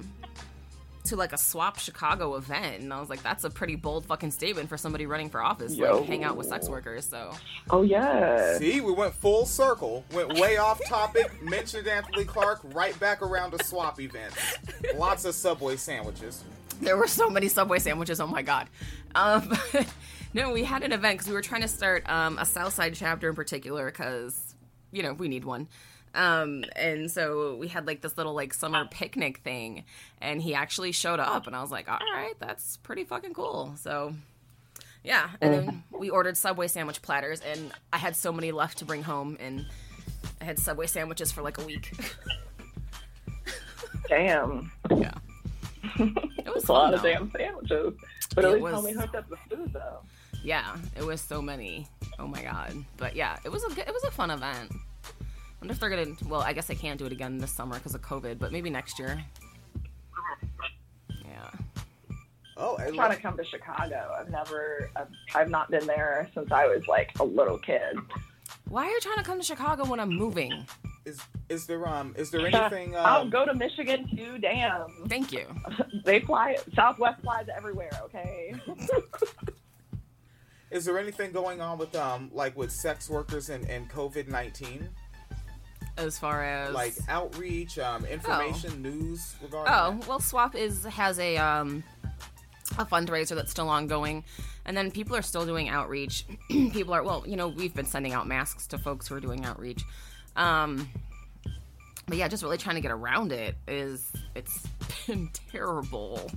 to like a SWOP Chicago event. And I was like, that's a pretty bold fucking statement for somebody running for office. Yo. Like, hang out with sex workers. So, Oh yeah. See, we went full circle. Went way off topic. mentioned Anthony Clark. Right back around to SWOP events. Lots of Subway sandwiches. there were so many Subway sandwiches. Oh my god. Um, no, we had an event because we were trying to start um, a Southside chapter in particular because you know we need one. Um, and so we had like this little like summer picnic thing, and he actually showed up, and I was like, all right, that's pretty fucking cool. So. Yeah, and then we ordered Subway sandwich platters, and I had so many left to bring home, and I had Subway sandwiches for like a week. Damn. yeah, it was a lot of damn sandwiches. But at least was- homie hooked up the food though. Yeah, it was so many. Oh my god! But yeah, it was a good- it was a fun event. I wonder if they're gonna. Well, I guess I can't do it again this summer because of COVID, but maybe next year. Yeah. Oh, I'm trying to come to Chicago. I've never, I've, I've not been there since I was like a little kid. Why are you trying to come to Chicago when I'm moving? is is there um is there anything I'll um go to Michigan too. Damn, Thank you. they fly. Southwest flies everywhere. Okay. is there anything going on with um like with sex workers and, and COVID nineteen? As far as Like outreach, um information, news regarding Oh that? well, SWOP is has a um a fundraiser that's still ongoing, and then people are still doing outreach. people are well, you know, we've been sending out masks to folks who are doing outreach. Um, but yeah, just really trying to get around it is it's been terrible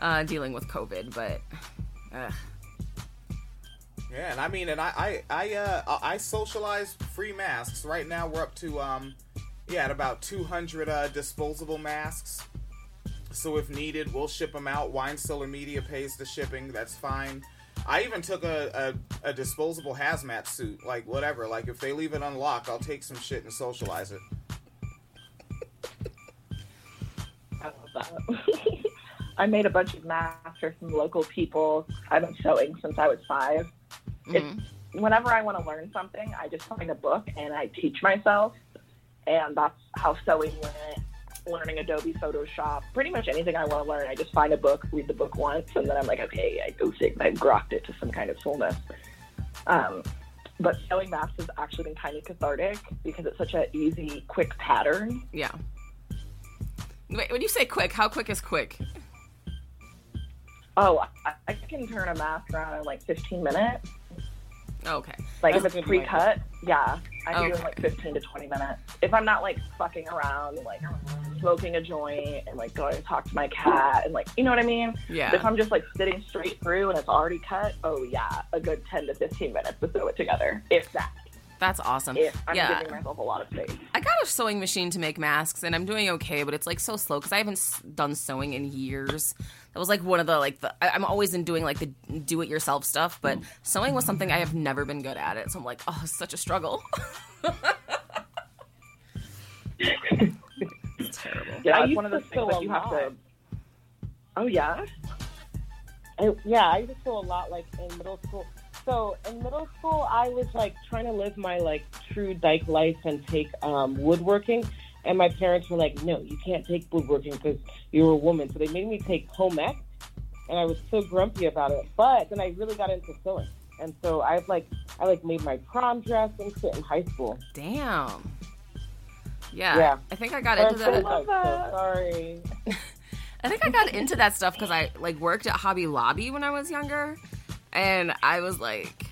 uh, dealing with COVID, but. Uh, Yeah, and I mean, and I, I, I, uh, I socialize free masks. Right now, we're up to, um, yeah, at about 200 uh, disposable masks. So if needed, we'll ship them out. Wine Cellar Media pays the shipping. That's fine. I even took a, a, a disposable hazmat suit. Like, whatever. Like, if they leave it unlocked, I'll take some shit and socialize it. I love that. I made a bunch of masks for some local people. I've been sewing since I was 5 It's, whenever I want to learn something, I just find a book and I teach myself. And that's how sewing went. Learning Adobe Photoshop, pretty much anything I want to learn, I just find a book, read the book once, and then I'm like, okay, I go sit, I've grokked it to some kind of fullness. Um, but sewing masks has actually been kind of cathartic because it's such an easy, quick pattern. yeah. Wait, when you say quick, how quick is quick? Oh, I, I can turn a mask around in like 15 minutes. Okay. Like That's if it's pre-cut, yeah, I can do it in like 15 to 20 minutes. If I'm not like fucking around, like smoking a joint and like going to talk to my cat and like, you know what I mean? Yeah. If I'm just like sitting straight through and it's already cut, oh yeah, a good 10 to 15 minutes to sew it together. If that. That's awesome. If I'm yeah. giving myself a lot of space. I got a sewing machine to make masks, and I'm doing okay, but it's like so slow because I haven't done sewing in years. That was like one of the like the I- I'm always in doing like the do-it-yourself stuff, but mm. sewing was something I have never been good at it. So I'm like, oh, such a struggle. it's terrible. Yeah, I it's used one of to those things sew like a you have to. lot. Oh yeah. I, yeah, I used to sew a lot like in middle school. So in middle school, I was like trying to live my like true dyke life and take um, woodworking. And my parents were like, "No, you can't take woodworking because you're a woman." So they made me take home ec, and I was so grumpy about it. But then I really got into sewing, and so I've like I like made my prom dress and shit in high school. Damn. Yeah, Yeah. I think I got Or into that. like, so sorry. I think I got into that stuff because I like worked at Hobby Lobby when I was younger, and I was like,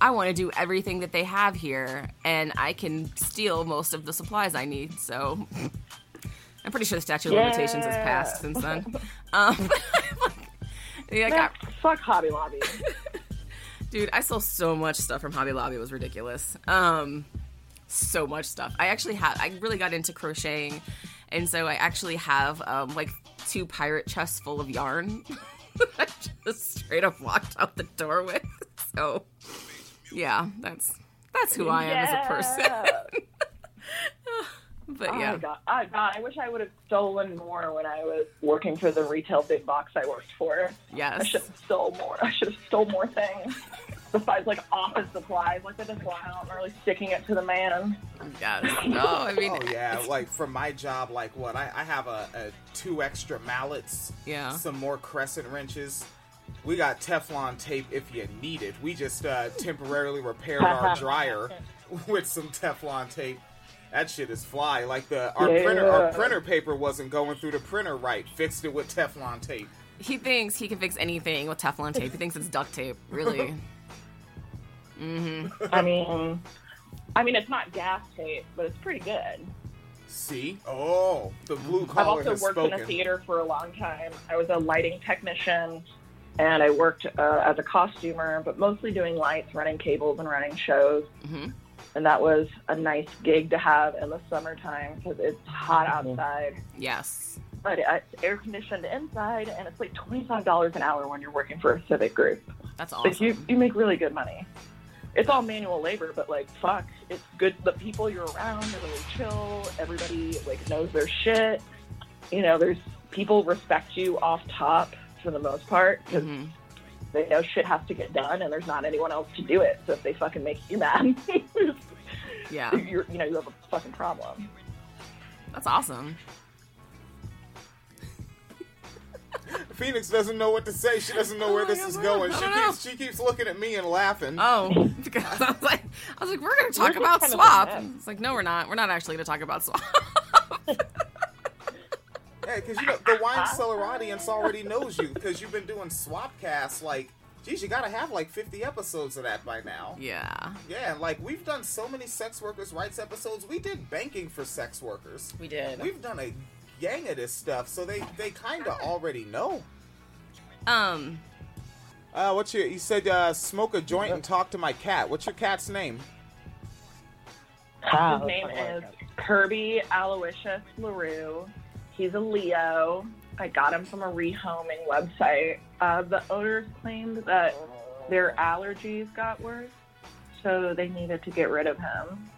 I want to do everything that they have here, and I can steal most of the supplies I need. So I'm pretty sure the statute of limitations has passed since then. Um, yeah, I got, Fuck Hobby Lobby. dude, I stole so much stuff from Hobby Lobby. It was ridiculous. Um, so much stuff. I actually had. I really got into crocheting, and so I actually have um, like two pirate chests full of yarn. I just straight up walked out the door with. So, yeah, that's that's who I am as a person. but Oh yeah, my god. Oh god, I wish I would have stolen more when I was working for the retail big box I worked for. Yes. I should have stole more. I should have stole more things. Besides like office supplies, like they're just going out and really sticking it to the man. yes. No, I mean, Oh yeah, like for my job, like what I, I have a, a two extra mallets, Yeah. some more crescent wrenches. We got Teflon tape if you need it. We just uh, temporarily repaired our dryer with some Teflon tape. That shit is fly. Like the our printer, our printer paper wasn't going through the printer right. Fixed it with Teflon tape. he thinks he can fix anything with Teflon tape. He thinks it's duct tape. Really. I mean, I mean it's not gas tape, but it's pretty good. See? Oh, the blue collar. I've also has worked spoken. in a theater for a long time. I was a lighting technician, and I worked uh, as a costumer, but mostly doing lights, running cables, and running shows. Mhm. And that was a nice gig to have in the summertime because it's hot outside, Yes. but it's air conditioned inside, and it's like twenty five dollars an hour when you're working for a civic group. That's awesome. Like awesome. you, you make really good money. It's all manual labor, but like fuck, it's good. The people you're around are really chill. Everybody like knows their shit. You know, there's people respect you off top for the most part because Mhm. they know shit has to get done, and there's not anyone else to do it. So if they fucking make you mad, Yeah, you're you know you have a fucking problem. that's awesome. Phoenix doesn't know what to say. She doesn't know Oh where my this God, is going. She keeps she keeps looking at me and laughing. Oh, because I was like, I was like, we're gonna talk just about SWOP. It's like, no, we're not. We're not actually gonna talk about SWOP. Yeah, because you know the wine cellar audience already knows you because you've been doing SWOPcast. Like, geez, you gotta have like 50 episodes of that by now. yeah, Yeah, like we've done so many sex workers' rights episodes. We did banking for sex workers. we did. We've done a gang of this stuff, so they they kind of already know. Um, Uh, what's your? You said uh, smoke a joint and talk to my cat. What's your cat's name? His name is Kirby Aloysius LaRue. He's a Leo. I got him from a rehoming website. Uh, the owners claimed that their allergies got worse, so they needed to get rid of him.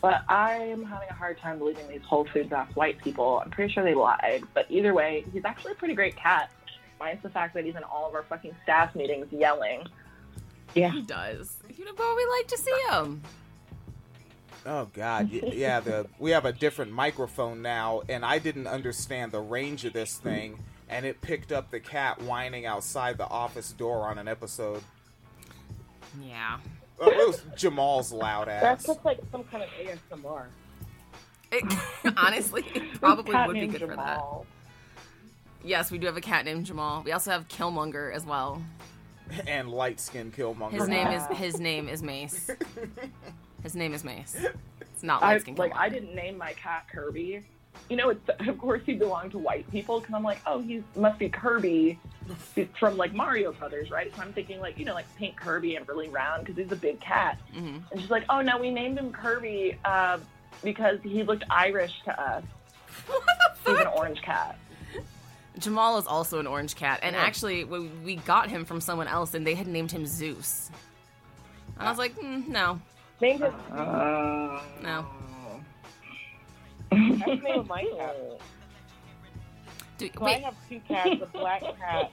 But I'm having a hard time believing these Whole Foods ass white people. I'm pretty sure they lied. But either way, he's actually a pretty great cat. Minus the fact that he's in all of our fucking staff meetings yelling. Yeah. he does. You know, but we like to see him. Oh God, yeah. The we have a different microphone now, and I didn't understand the range of this thing, and it picked up the cat whining outside the office door on an episode. Yeah. Oh, it was Jamal's loud That's ass. just like some kind of ASMR. It, honestly, it probably would be named good for that. Yes, we do have a cat named Jamal. We also have Killmonger as well. and light skinned Killmonger. His name is his name is Mace. His name is Mace. It's not I light skin like I didn't name my cat Kirby. You know, it's of course he belonged to white people because I'm like, oh, he must be Kirby. He's from like Mario Brothers, right? So I'm thinking like, you know, like pink Kirby and really round because he's a big cat. hmm And she's like, oh no, we named him Kirby uh, because he looked Irish to us. He's an orange cat. Jamal is also an orange cat, and Yeah. actually, we, we got him from someone else, and they had named him Zeus. And I was like, mm, no, Named him. Uh, no. That's the name of my cat. Do, So I have two cats. A black cat.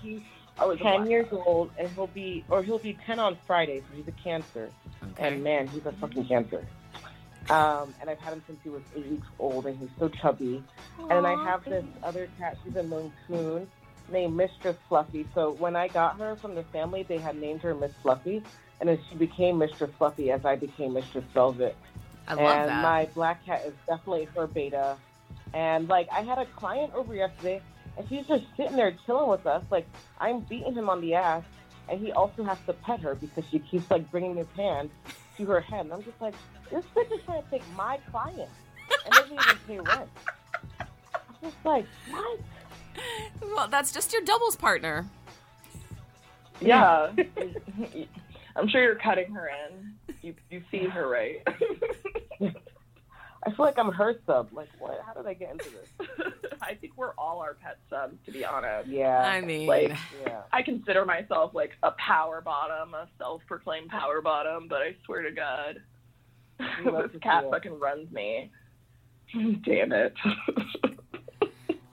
He's I was ten black years old, and he'll be, or he'll be ten on Friday. So he's a cancer. okay. And man, he's a fucking cancer. Um, and I've had him since he was eight weeks old, and he's so chubby. And then I have this other cat. She's a Maine Coon named Mistress Fluffy. So when I got her from the family, they had named her Miss Fluffy, and then she became Mistress Fluffy as I became Mistress Velvet. I love and that. my black cat is definitely her beta. And like I had a client over yesterday, and she's just sitting there chilling with us. Like I'm beating him on the ass, and he also has to pet her because she keeps like bringing his hand to her head. And I'm just like, this bitch is trying to take my client and doesn't even pay rent. I'm just like, what? well, that's just your doubles partner. Yeah. I'm sure you're cutting her in. You you feed her right. I feel like I'm her sub. Like, what? How did I get into this? I think we're all our pet subs, to be honest. Yeah. I mean, Like, yeah. I consider myself like a power bottom, a self-proclaimed power bottom, but I swear to God, this to cat fucking runs me. Damn it.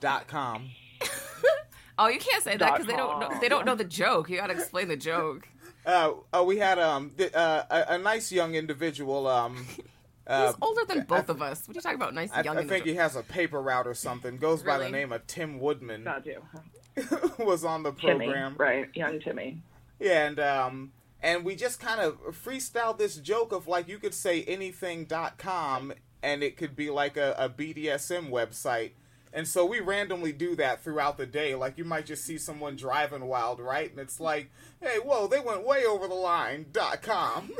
Dot com. oh, you can't say that because they don't know, they don't know the joke. You gotta explain the joke. Uh, uh, we had um th- uh, a, a nice young individual. Um, uh, He's older than both of us. What are you talking about? Nice I, young. I think he has a paper route or something. Goes by the name of Tim Woodman. Got you. was on the Timmy, program. right? Young Timmy. Yeah, and um and we just kind of freestyled this joke of like you could say anything.com and it could be like a, a BDSM website. And so we randomly do that throughout the day. Like you might just see someone driving wild, right? And it's like, hey, whoa, they went way over the line. Dot com.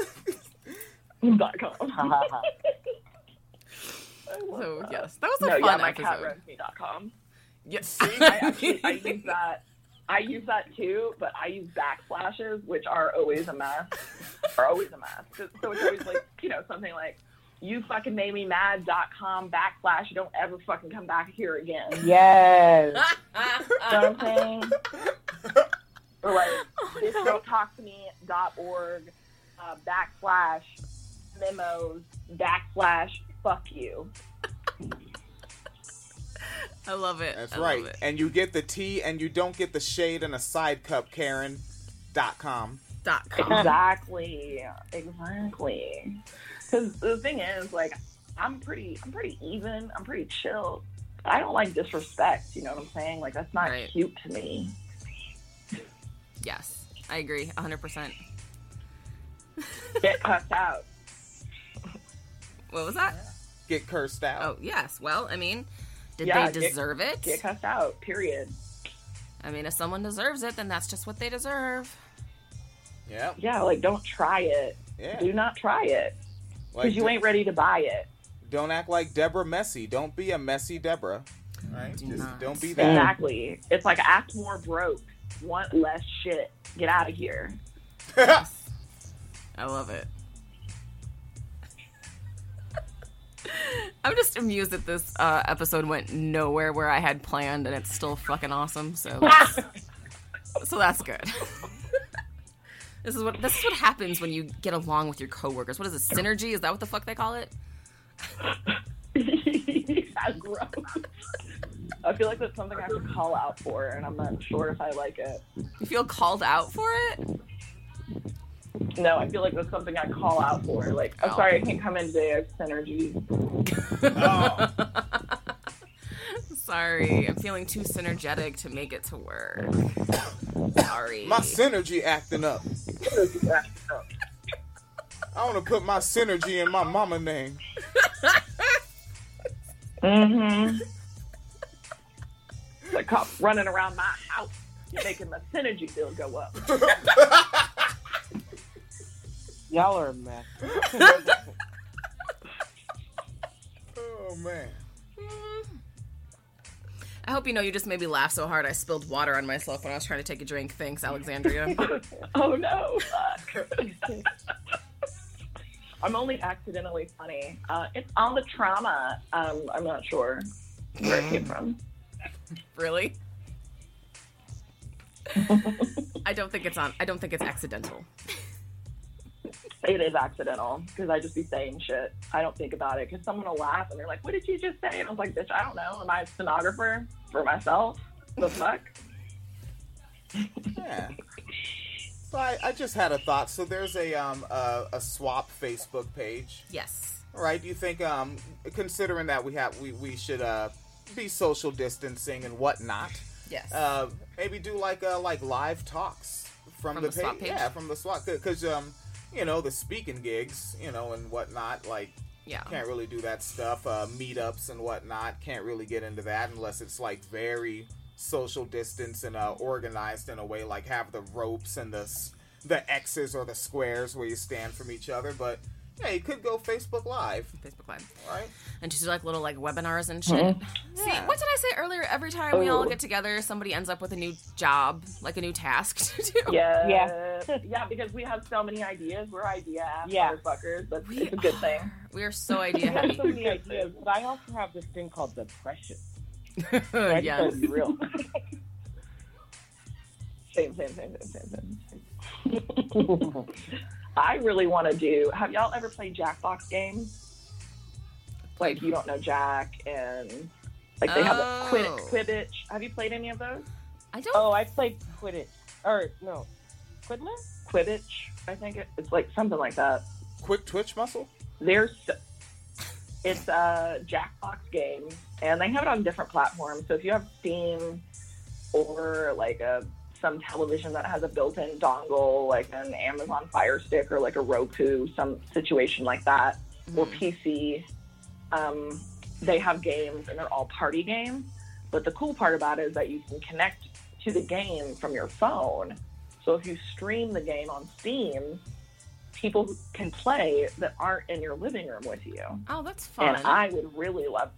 Dot com. So yes, that was a no, fun yeah, my episode. cat runs me dot com. Yes. I actually I use that. I use that too, but I use backslashes, which are always a mess. are always a mess. 'Cause- So it's always like you know something like you fucking made me mad dot com backslash. You don't ever fucking come back here again. Yes. You know what I'm saying? or like this girl talk to me dot org uh, backslash memos backslash fuck you. I love it. That's I right. It. And you get the tea and you don't get the shade and a side cup, Karen. Dot com. Dot com. Exactly. Exactly. Because the thing is, like, I'm pretty, I'm pretty even. I'm pretty chill. I don't like disrespect. You know what I'm saying? Like, that's not Right. cute to me. Yes, I agree, 100. percent Get cussed out. What was that? Get cursed out. Oh yes. Well, I mean, did Yeah, they get- deserve it? Get cussed out. Period. I mean, if someone deserves it, then that's just what they deserve. Yeah. Yeah. Like, don't try it. Yeah. Do not try it Like, because you ain't ready to buy it. Don't act like Deborah Messy. Don't be a messy Deborah. Right? Do Just not. don't be that. Exactly. It's like act more broke. Want less shit. Get out of here. I love it. I'm just amused that this uh, episode went nowhere where I had planned, and it's still fucking awesome. So, that's, so that's good. This is what this is what happens when you get along with your coworkers. What is it? Synergy? Is that what the fuck they call it? That's gross. I feel like that's something I have to call out for, and I'm not sure if I like it. You feel called out for it? No, I feel like that's something I call out for. Like, I'm Oh. sorry, I can't come in today. I have synergy. Oh. Sorry, I'm feeling too synergetic to make it to work. Sorry. My synergy acting up. I want to put my synergy in my mama name. Mm-hmm. The cop running around my house. you're making my synergy bill go up. Y'all are a mess. Oh man. I hope you know you just made me laugh so hard I spilled water on myself when I was trying to take a drink. Thanks, Alexandria. oh no, fuck. I'm only accidentally funny. Uh, it's on the trauma. Um, I'm not sure where it came from. really? I don't think it's on. I don't think it's accidental. It is accidental because I just be saying shit. I don't think about it because someone will laugh and they're like, "What did you just say?" And I was like, "Bitch, I don't know. Am I a stenographer for myself? The fuck?" Yeah. So I, I just had a thought. So there's a um a, a SWOP Facebook page. Yes. Right? Do you think um considering that we have we, we should uh be social distancing and whatnot, Yes. uh maybe do like uh like live talks from, From the, the SWOP pa- page? Yeah, from the SWOP because um you know the speaking gigs you know and whatnot like yeah. can't really do that stuff. Uh, meetups and whatnot can't really get into that unless it's like very social distance and uh, organized in a way, like have the ropes and the the X's or the squares where you stand from each other. But yeah, you could go Facebook Live, Facebook Live. right? And just do like little like webinars and shit. Mm-hmm. See, Yeah. what did I say earlier? Every time we all Oh. get together, somebody ends up with a new job, like a new task to do. Yeah, Yeah. yeah. Because we have so many ideas. We're idea ass Yeah. motherfuckers. That's We it's a good thing. We are so idea I have heavy. so many ideas, but I also have this thing called depression. I just gotta yes. be real. Same, same, same, same, same, same. I really want to do. Have y'all ever played Jackbox games? Like you don't know Jack and like they have a Quid- Oh. Quidditch. Have you played any of those? I don't. oh, I played Quidditch. Or, no. Quiddler? Quidditch, I think it, it's like something like that. Quick twitch muscle. There's it's a Jackbox game, and they have it on different platforms. So if you have Steam or like a some television that has a built-in dongle, like an Amazon Fire Stick or like a Roku, some situation like that, or PC, um, they have games, and they're all party games. But the cool part about it is that you can connect to the game from your phone. So if you stream the game on Steam, people can play that aren't in your living room with you. Oh, that's fun. And I would really love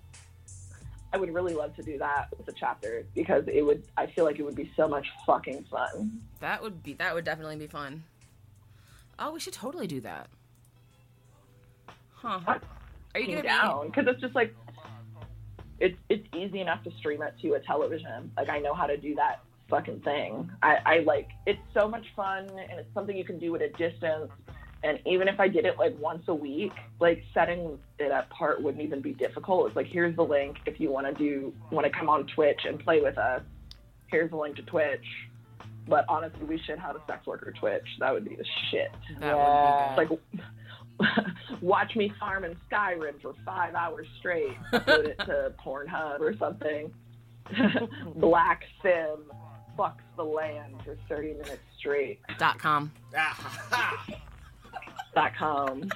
I would really love to do that with the chapter because it would I feel like it would be so much fucking fun. that would be. That would definitely be fun. Oh, we should totally do that. Huh? Are you gonna down because it's just like it's it's easy enough to stream it to a television. Like I know how to do that fucking thing. I, I like it's so much fun and it's something you can do at a distance. And even if I did it like once a week, like setting it apart wouldn't even be difficult. It's like here's the link if you want to do want to come on Twitch and play with us. Here's the link to Twitch. But honestly, we should have a sex worker Twitch. That would be the shit. That Yeah. would be good. Like, watch me farm in Skyrim for five hours straight. Upload it to Pornhub or something. Black Sim fucks the land for 30 minutes straight. Dot com. Ah, Dot com.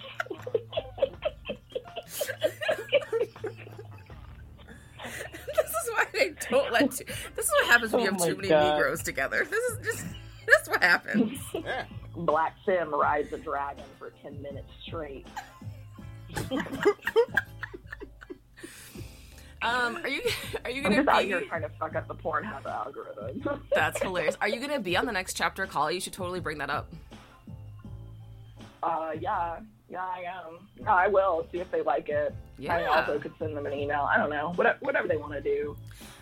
This is why they don't let you. This is what happens when you Oh have too many God. Negroes together. This is just. That's what happens. yeah. Black Sim rides a dragon for 10 minutes straight. Um, are you are you I'm gonna just out here trying to fuck up the Pornhub algorithm. That's hilarious. Are you gonna be on the next chapter call? You should totally bring that up. Uh, yeah, yeah, I am. Yeah, I will see if they like it. Yeah. I also could send them an email. I don't know, whatever, whatever they want to do.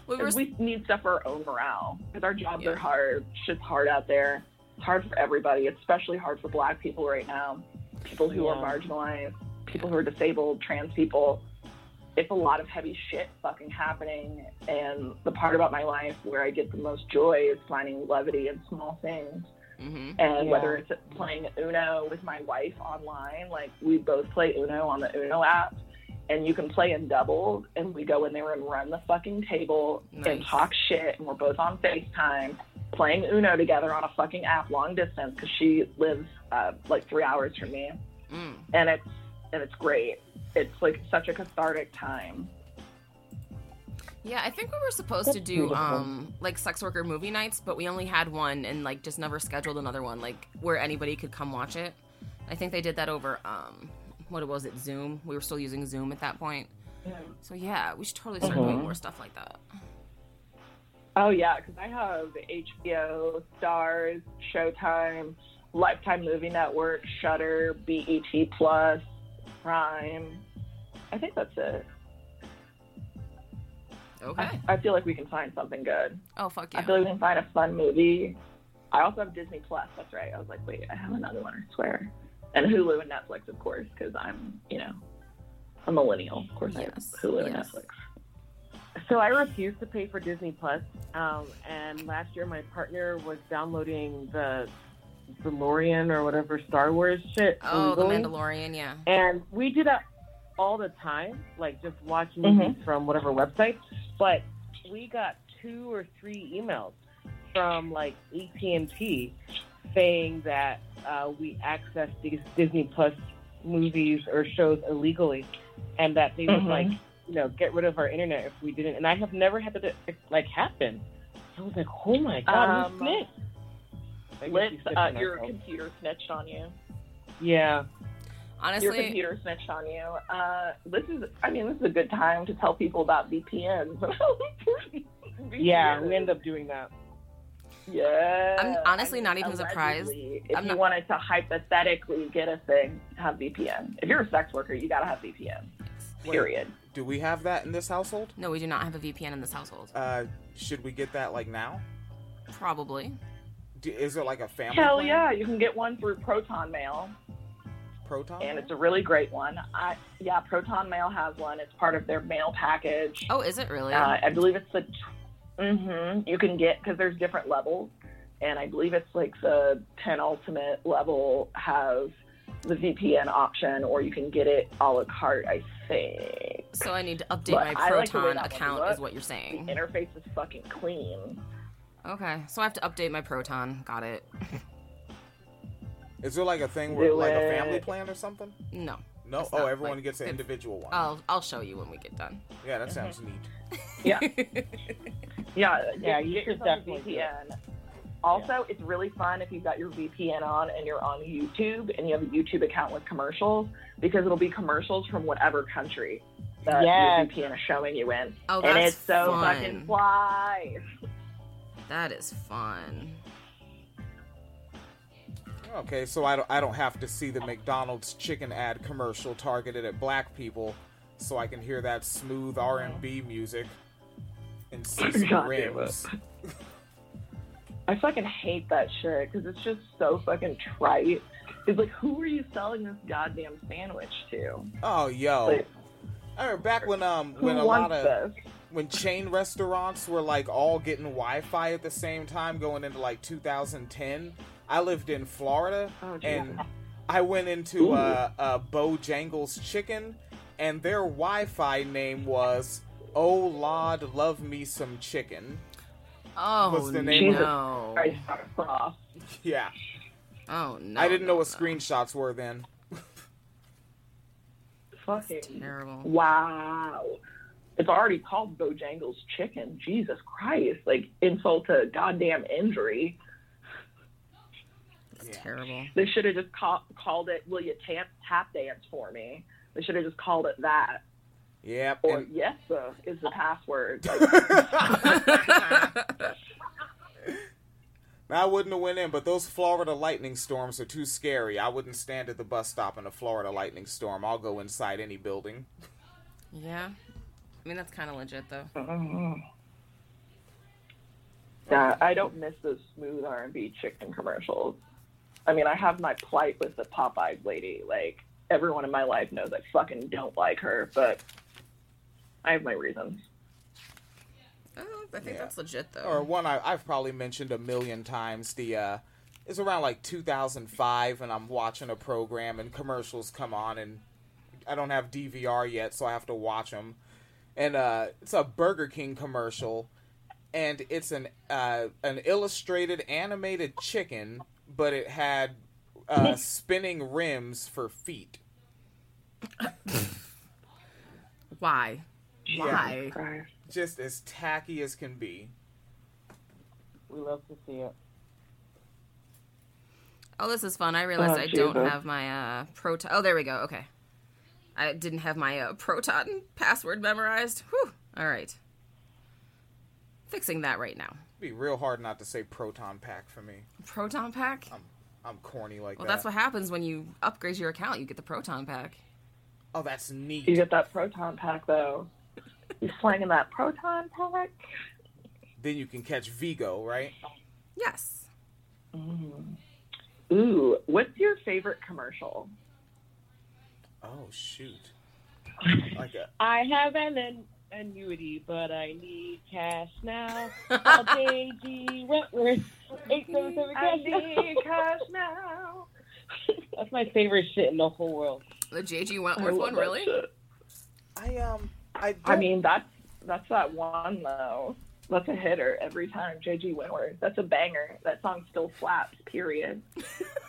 We were, we need stuff for our own morale because our jobs Yeah. are hard. Shit's hard out there. It's hard for everybody. It's especially hard for Black people right now. People who are marginalized, people who are disabled, trans people. It's a lot of heavy shit fucking happening. And the part about my life where I get the most joy is finding levity in small things. Hmm And Yeah. whether it's playing Uno with my wife online, like we both play Uno on the Uno app, and you can play in doubles, and we go in there and run the fucking table and talk shit, and we're both on FaceTime playing Uno together on a fucking app long distance because she lives uh, like three hours from me, Mm. and it's and it's great. It's like such a cathartic time. Yeah, I think we were supposed to do beautiful. um like sex worker movie nights, but we only had one and like just never scheduled another one like where anybody could come watch it. I think they did that over um what was it Zoom? We were still using Zoom at that point. So yeah, we should totally start doing more stuff like that. Oh yeah, because I have HBO, Starz, Showtime, Lifetime Movie Network, Shudder, BET Plus, Prime. I think that's it. Okay. I, I feel like we can find something good. Oh fuck yeah! I feel like we can find a fun movie. I also have Disney Plus. That's right. I was like, wait, I have another one. I swear. And Hulu and Netflix, of course, because I'm, you know, a millennial. Of course, I have Yes, Hulu and. Netflix. So I refuse to pay for Disney Plus. Um, and last year, my partner was downloading the DeLorean or whatever Star Wars shit. Oh, the. Mandalorian, yeah. And we do that all the time, like just watching Mm-hmm. movies from whatever website. But we got two or three emails from like AT and T saying that uh, we access these Disney Plus movies or shows illegally, and that they would Mhm. like you know get rid of our internet if we didn't. And I have never had that like happen. I was like, oh my god, Um, who snitched? I Liz, uh, your computer snitched on you. yeah. Your computer snitched on you. Uh, this is, I mean, this is a good time to tell people about VPNs. Yeah, we end up doing that. Yeah. I'm honestly not even surprised. If I'm you not- wanted to hypothetically get a thing, have VPN. If you're a sex worker, you gotta have VPN. Wait, Period. Do we have that in this household? no, we do not have a VPN in this household. Uh, should we get that like now? Probably. Do, is it like a family? Hell plan? yeah, you can get one through Proton Mail, Proton. and it's a really great one. I yeah, Proton Mail has one. It's part of their mail package. Oh, is it really? Uh, I believe it's the. T- mm-hmm. You can get because there's different levels, and I believe it's like the 10 ultimate level has the VPN option, or you can get it a la carte. I think so I need to update but my I like Proton account, is what you're saying. the saying. interface is fucking clean. Okay, so I have to update my Proton. Got it. Is there like a thing where Do like a family plan or something? No. No. It's Oh, not, everyone like, gets an good- individual one. I'll I'll show you when we get done. yeah, that sounds mm-hmm. neat. Yeah, yeah, Yeah, you should definitely do it. VPN. Also, it's really fun if you've got your VPN on and you're on YouTube and you have a YouTube account with commercials because it'll be commercials from whatever country that Yes. your VPN is showing you in. Oh, and that's it's so fun. fucking fly. That is fun. Okay, so I don't I don't have to see the McDonald's chicken ad commercial targeted at black people, so I can hear that smooth R and B music and see some rims. I fucking hate that shit because it's just so fucking trite. It's like, who are you selling this goddamn sandwich to? Oh, yo. Like, I remember back when um when a lot of this? when chain restaurants were like all getting Wi-Fi at the same time, going into like 2010. I lived in Florida, Oh, and I went into uh, uh, Bojangles Chicken, and their Wi-Fi name was "Oh Lord, love me some chicken." Oh What's the name of it? no! Christ, Prof. Yeah, Oh no! I didn't know what no. screenshots were then. Fucking Terrible. wow. It's already called Bojangles Chicken. Jesus Christ! Like insult to goddamn injury. It's terrible. They should have just call, called it. Will you tap tap dance for me? They should have just called it that. Yep. Or and- yes, sir, is the password. Like, I wouldn't have went in, but those Florida lightning storms are too scary. I wouldn't stand at the bus stop in a Florida lightning storm. I'll go inside any building. Yeah. I mean that's kind of legit though. Mm-hmm. yeah, I don't miss those smooth R and B chicken commercials. I mean, I have my plight with the Popeyes lady. Like everyone in my life knows I fucking don't like her, but I have my reasons. Oh, I think Yeah. that's legit though. Or one I, I've probably mentioned a million times. The uh, it's around like 2005, and I'm watching a program, and commercials come on, and I don't have DVR yet, so I have to watch them. And uh, it's a Burger King commercial, and it's an uh, an illustrated animated chicken, but it had uh, spinning rims for feet. Why? Why? Christ. Just as tacky as can be. We love to see it. Oh, this is fun. I realized Oh, I don't have my uh, proton. Oh, there we go. Okay. I didn't have my uh, proton password memorized. Whew. All right. Fixing that right now. It'd be real hard not to say proton pack for me. Proton pack? I'm I'm corny like Well, that. Well, that's what happens when you upgrade your account. You get the proton pack. Oh, that's neat. You get that proton pack though. You slanging that proton pack? Then you can catch Vigo, right? Yes. Mm. Ooh, what's your favorite commercial? Oh shoot. Like a I have an, an annuity, but I need cash now. I'll JG Wentworth. Eight seven seven I cash now. need cash now. That's my favorite shit in the whole world. The JG Wentworth one, really? shit. I um I I don't- mean, that's that's that one though. That's a hitter every time. JG Wentworth. That's a banger. That song still slaps. Period.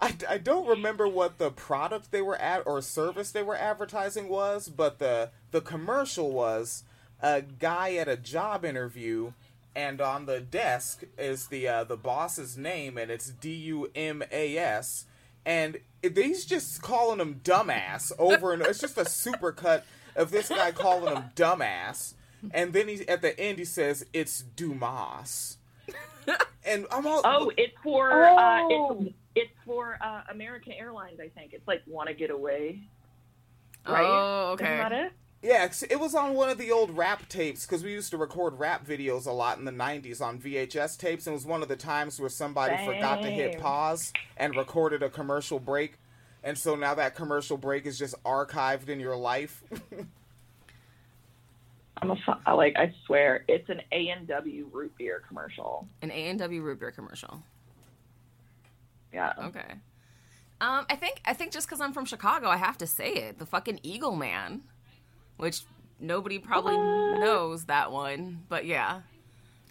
I, I don't remember what the product they were at or service they were advertising was, but the the commercial was a guy at a job interview, and on the desk is the uh, the boss's name, and it's D U M A S, and he's just calling him dumbass over and it's just a super cut of this guy calling him dumbass, and then he at the end he says it's Dumas, and I'm all Oh, it's for Oh. uh, it's it's for uh, American Airlines. I think it's like "Want to Get Away." Right? Oh, okay. Isn't that it? Yeah, 'cause it was on one of the old rap tapes because we used to record rap videos a lot in the 90s on VHS tapes. And it was one of the times where somebody forgot to hit pause and recorded a commercial break. And so now that commercial break is just archived in your life. I'm a like. I swear, it's an A and W root beer commercial. An A and W root beer commercial. Yeah. Okay. Um, I think I think just because I'm from Chicago, I have to say it. The fucking Eagle Man, which nobody probably knows that one, but yeah.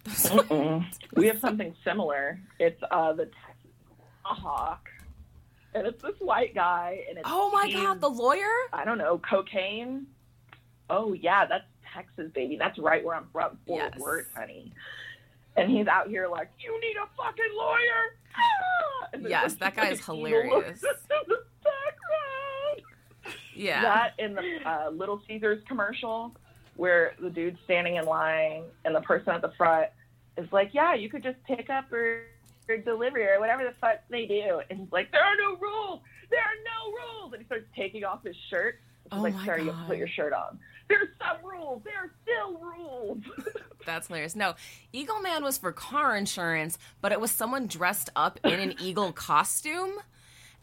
We have something similar. It's uh the Texas Hawk, and it's this white guy, and it's Oh my god, the lawyer? I don't know cocaine. Oh yeah, that's Texas, baby. That's right where I'm from, Fort Yes. Worth, honey. And he's out here like, you need a fucking lawyer. Ah! Yes, that guy is hilarious. in the background. Yeah. That in the uh, Little Caesars commercial, where the dude's standing in line and the person at the front is like, "Yeah, you could just pick up or, or delivery or whatever the fuck they do," and he's like, "There are no rules. There are no rules," and he starts taking off his shirt. She's Oh like, my "Sir, you have to put your shirt on." There's some rules. There are still rules. That's hilarious. No, Eagle Man was for car insurance, but it was someone dressed up in an eagle costume.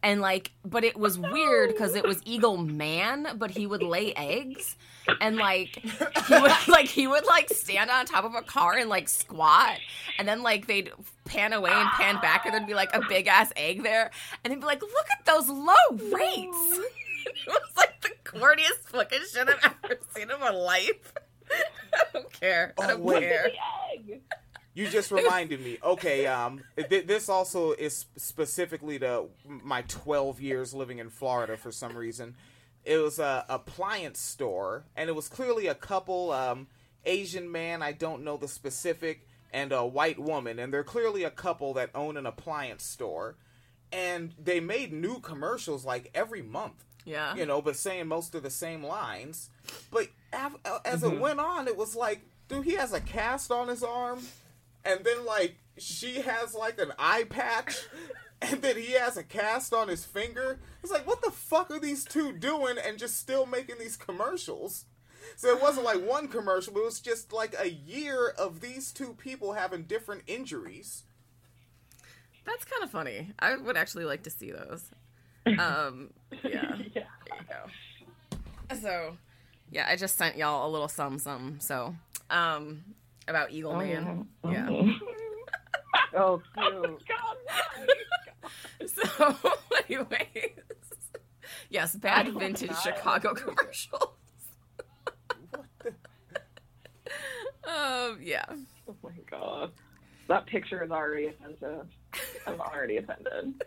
And like, but it was weird because it was Eagle Man, but he would lay eggs, and like, he would like he would like stand on top of a car and like squat, and then like they'd pan away and pan back, and there'd be like a big ass egg there, and they'd be like, "Look at those low rates." it was like the corniest fucking shit I've ever seen in my life. I don't care. I Oh, don't wait. care. You just reminded me. Okay, um, th- this also is specifically to my 12 years living in Florida for some reason. It was a appliance store, and it was clearly a couple, um, Asian man, I don't know the specific, and a white woman, and they're clearly a couple that own an appliance store, and they made new commercials like every month Yeah. you know, but saying most of the same lines. But av- as Mm-hmm. it went on, it was like, dude, he has a cast on his arm, and then like she has like an eye patch, and then he has a cast on his finger. It's like, what the fuck are these two doing, and just still making these commercials? So it wasn't like one commercial, but it was just like a year of these two people having different injuries. That's kind of funny. I would actually like to see those. Um, yeah. Yeah. There you go. So, yeah, I just sent y'all a little sum sum. So, um, about Eagle Man. Yeah. Oh, cute. So, anyways, yes, bad vintage Chicago commercials. um, yeah. Oh my god. That picture is already offensive. I'm already offended.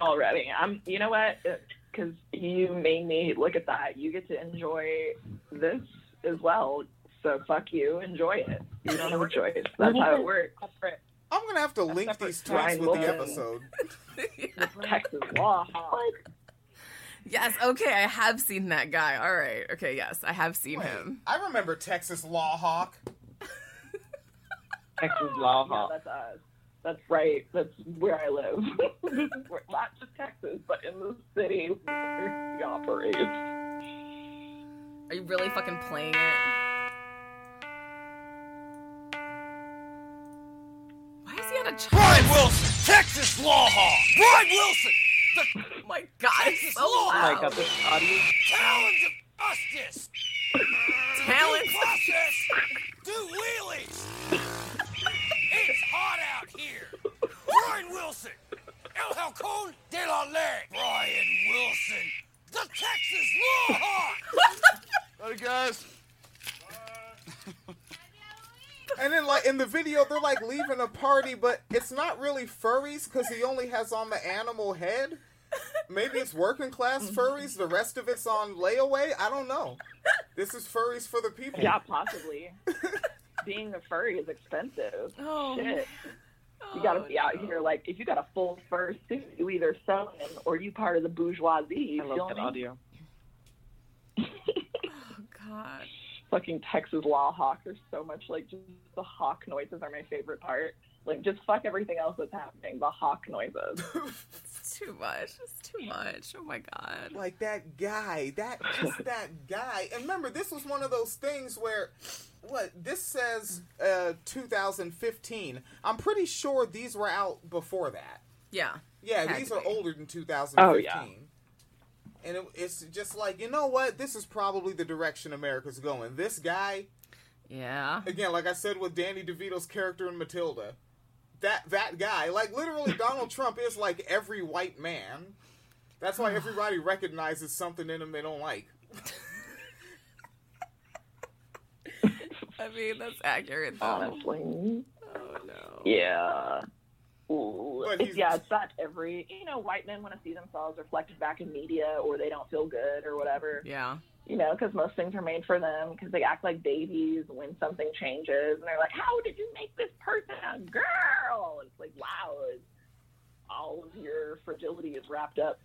Already. I'm you know what? Uh, because you made me look at that. You get to enjoy this as well. So fuck you, enjoy it. You don't have a choice. That's how it works. I'm gonna have to link these tweets with the episode. Texas law. Like, Yes, okay, I have seen that guy. All right, okay, yes, I have seen him. I remember Texas Law Hawk. Texas Law yeah, Hawk. that's us. That's right. That's where I live. this is where, not just Texas, but in the city where he operates. Are you really fucking playing it? Why is he on a child? Brian Wilson, Texas Law Hawk. Brian Wilson, the Oh my god, it's Texas so law. Oh my loud. god, this audio. talent of justice. Talent. Process. Do wheelies. it's hot out here. Bryan Wilson, El Halcon de la Ley. Bryan Wilson, the Texas Law Hawk. Howdy, guys. And then, like in the video, they're like leaving a party, but it's not really furries because he only has on the animal head. Maybe it's working class furries. The rest of it's on layaway. I don't know. This is furries for the people. Yeah, possibly. Being a furry is expensive. Oh, Shit. You gotta Oh, be out no. here like if you got a full fur suit, you either selling or you part of the bourgeoisie. You I love that me? audio. Oh god. Fucking Texas law hawk. There's so much like just the hawk noises are my favorite part. Like just fuck everything else that's happening. The hawk noises. It's too much. It's too much. Oh my god. Like that guy, that just that guy. And remember, this was one of those things where, what this says, uh, 2015. I'm pretty sure these were out before that. Yeah. Yeah, Had these are be. older than 2015. Oh, yeah. And it, it's just like, you know what? This is probably the direction America's going. This guy, Yeah. again, like I said with Danny DeVito's character in Matilda, that that guy, like literally Donald Trump is like every white man. That's why everybody recognizes something in him they don't like. I mean, that's accurate though. Honestly. Oh no. Yeah. Ooh. But yeah, it's that every you know, white men want to see themselves reflected back in media or they don't feel good or whatever. Yeah. You know, because most things are made for them because they act like babies when something changes and they're like, "How did you make this person a girl?" It's like, wow, it's, all of your fragility is wrapped up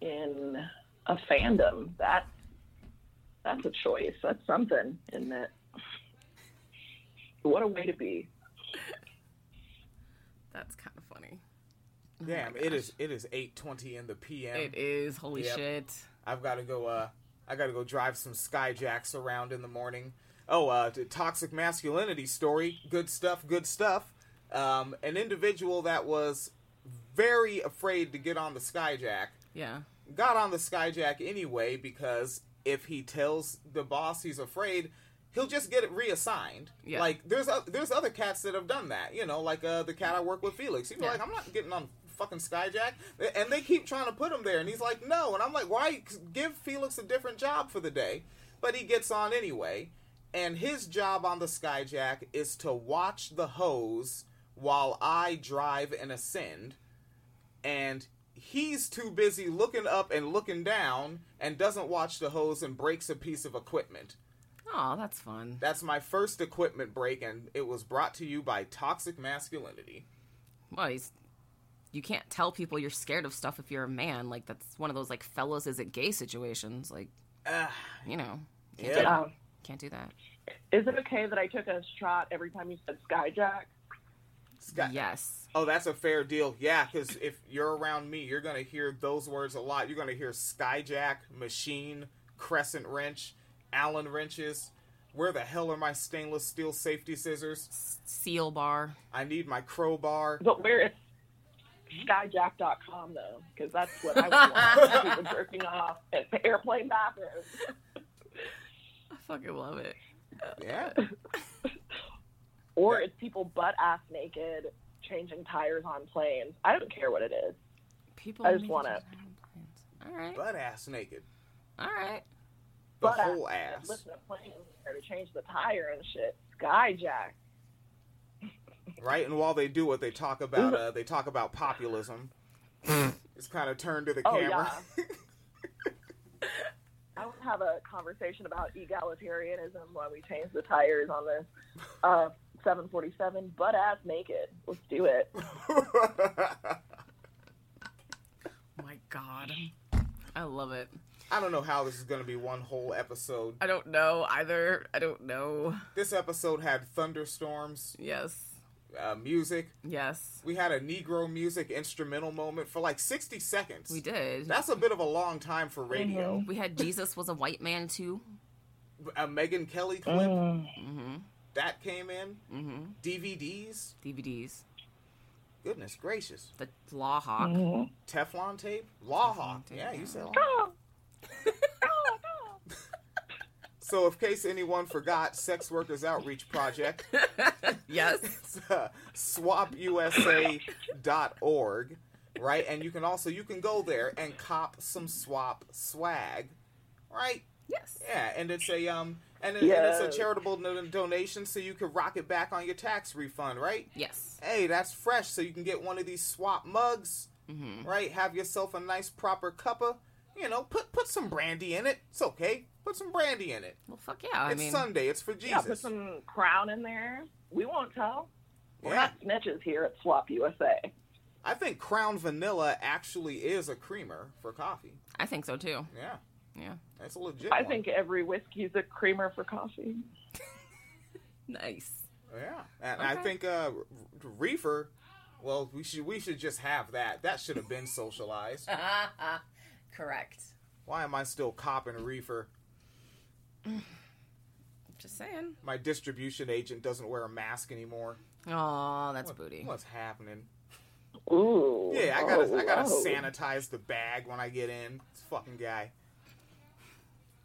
in a fandom. That that's a choice. That's something, isn't it? What a way to be. That's kind of funny. Damn, it is it is 8:20 in the p.m. It is. Holy Yep. shit. I've got to go. Uh, I got to go drive some skyjacks around in the morning. Oh, uh, toxic masculinity story. Good stuff. Good stuff. Um, an individual that was very afraid to get on the skyjack Yeah. got on the skyjack anyway because if he tells the boss he's afraid, he'll just get it reassigned. Yeah. Like there's there's other cats that have done that. You know, like uh, the cat I work with, Felix. He'd be Yeah. like, I'm not getting on fucking skyjack, and they keep trying to put him there, and he's like, no, and I'm like, why give Felix a different job for the day? But he gets on anyway, and his job on the skyjack is to watch the hose while I drive and ascend and he's too busy looking up and looking down and doesn't watch the hose and breaks a piece of equipment. Oh, that's fun. That's my first equipment break, and it was brought to you by Toxic Masculinity. Well, he's. You can't tell people you're scared of stuff if you're a man. Like that's one of those like fellows is it gay situations. Like Ah, you know, can't, Yeah. do, Um, can't do that. is it okay that I took a shot every time you said skyjack? Sky- Yes. Oh, that's a fair deal. Yeah, because if you're around me, you're gonna hear those words a lot. You're gonna hear skyjack, machine, crescent wrench, Allen wrenches. Where the hell are my stainless steel safety scissors? Seal bar. I need my crowbar. But where is skyjack.com though? Because that's what I would want. People jerking off at airplane bathrooms. I fucking love it. Yeah. Or it's people butt ass naked changing tires on planes. I don't care what it is. People. I just wanna- it to their own plans. All right. Butt ass naked. All right. The Butt whole ass ass. Listen to planes there to change the tire and shit. Skyjack. Right? And while they do it, they talk about uh, they talk about populism. it's kind of turned to the Oh camera. I would have a conversation about egalitarianism while we change the tires on this uh, 747, butt ass naked. Let's do it. my God. I love it. I don't know how this is going to be one whole episode. I don't know either. I don't know. This episode had thunderstorms, Yes. Uh, music. Yes. We had a Negro music instrumental moment for like 60 seconds. We did. That's a bit of a long time for radio. We had Jesus was a white man too. A Megyn Kelly clip Mm-hmm. that came in. Mm-hmm. DVDs. DVDs. Goodness gracious. The Law Hawk. Teflon tape. Law Hawk. tape, Yeah, you said. Law. So, in case anyone forgot, Sex Workers Outreach Project, Yes. it's, uh, SWOPUSA.org, right? And you can also you can go there and cop some SWOP swag, right? Yes. Yeah, and it's a um and, it, and it's a charitable no- donation, so you can rock it back on your tax refund, right? Yes. Hey, that's fresh, so you can get one of these SWOP mugs, Mm-hmm. right? Have yourself a nice proper cuppa. You know, put put some brandy in it. It's okay. Put some brandy in it. Well, fuck yeah. I it's mean, Sunday. It's for Jesus. Yeah, put some crown in there. We won't tell. We're Yeah. not snitches here at SWOP USA. I think Crown Vanilla actually is a creamer for coffee. I think so too. Yeah, Yeah. that's a legit. I one. think every whiskey's a creamer for coffee. Nice. Yeah, and I think uh, reefer. Well, we should we should just have that. That should have been socialized. Correct. Why am I still copping a reefer? Just saying. My distribution agent doesn't wear a mask anymore. Oh, that's What- booty. What's happening? Ooh. Yeah, I gotta oh, I gotta oh, oh. sanitize the bag when I get in. This fucking guy.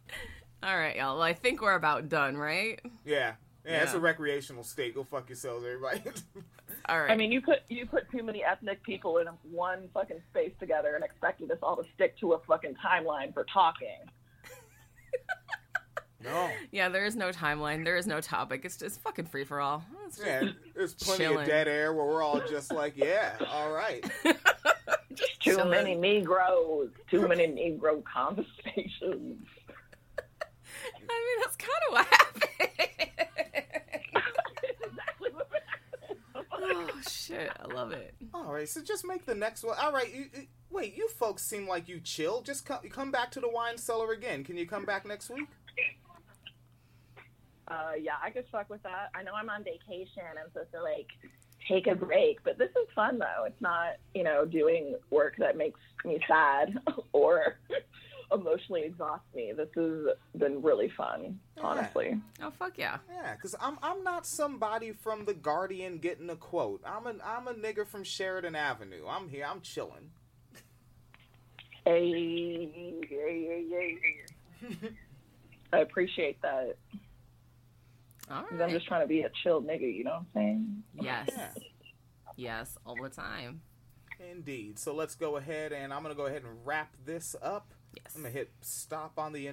All right, y'all. Well, I think we're about done, right? Yeah. Yeah, it's a recreational state. Go fuck yourselves, everybody. All right. I mean, you put you put too many ethnic people in one fucking space together and expected us all to stick to a fucking timeline for talking. no. yeah, there is no timeline. There is no topic. It's just fucking free for all. Yeah, there's plenty Chilling. of dead air where we're all just like, yeah, all right. just Too Chilling. many Negroes. Too many Negro conversations. I mean, that's kind of what happened. exactly what oh shit! I love it. All right, so just make the next one. All right, you, you- wait, you folks seem like you chill. Just come, come back to the wine cellar again. Can you come back next week? Uh, yeah, I could fuck with that. I know I'm on vacation. I'm supposed to like take a break, but this is fun though. It's not, you know, doing work that makes me sad or emotionally exhaust me. This has been really fun, honestly. Oh fuck yeah! Yeah, because I'm I'm not somebody from the Guardian getting a quote. I'm a I'm a nigga from Sheridan Avenue. I'm here. I'm chilling. Hey, hey, hey, hey. I appreciate that. All 'cause I'm just trying to be a chill nigga, you know what I'm saying? Yes. Yeah, Yes. All the time. indeed. So let's go ahead and I'm gonna go ahead and wrap this up. Yes. I'm gonna hit stop on the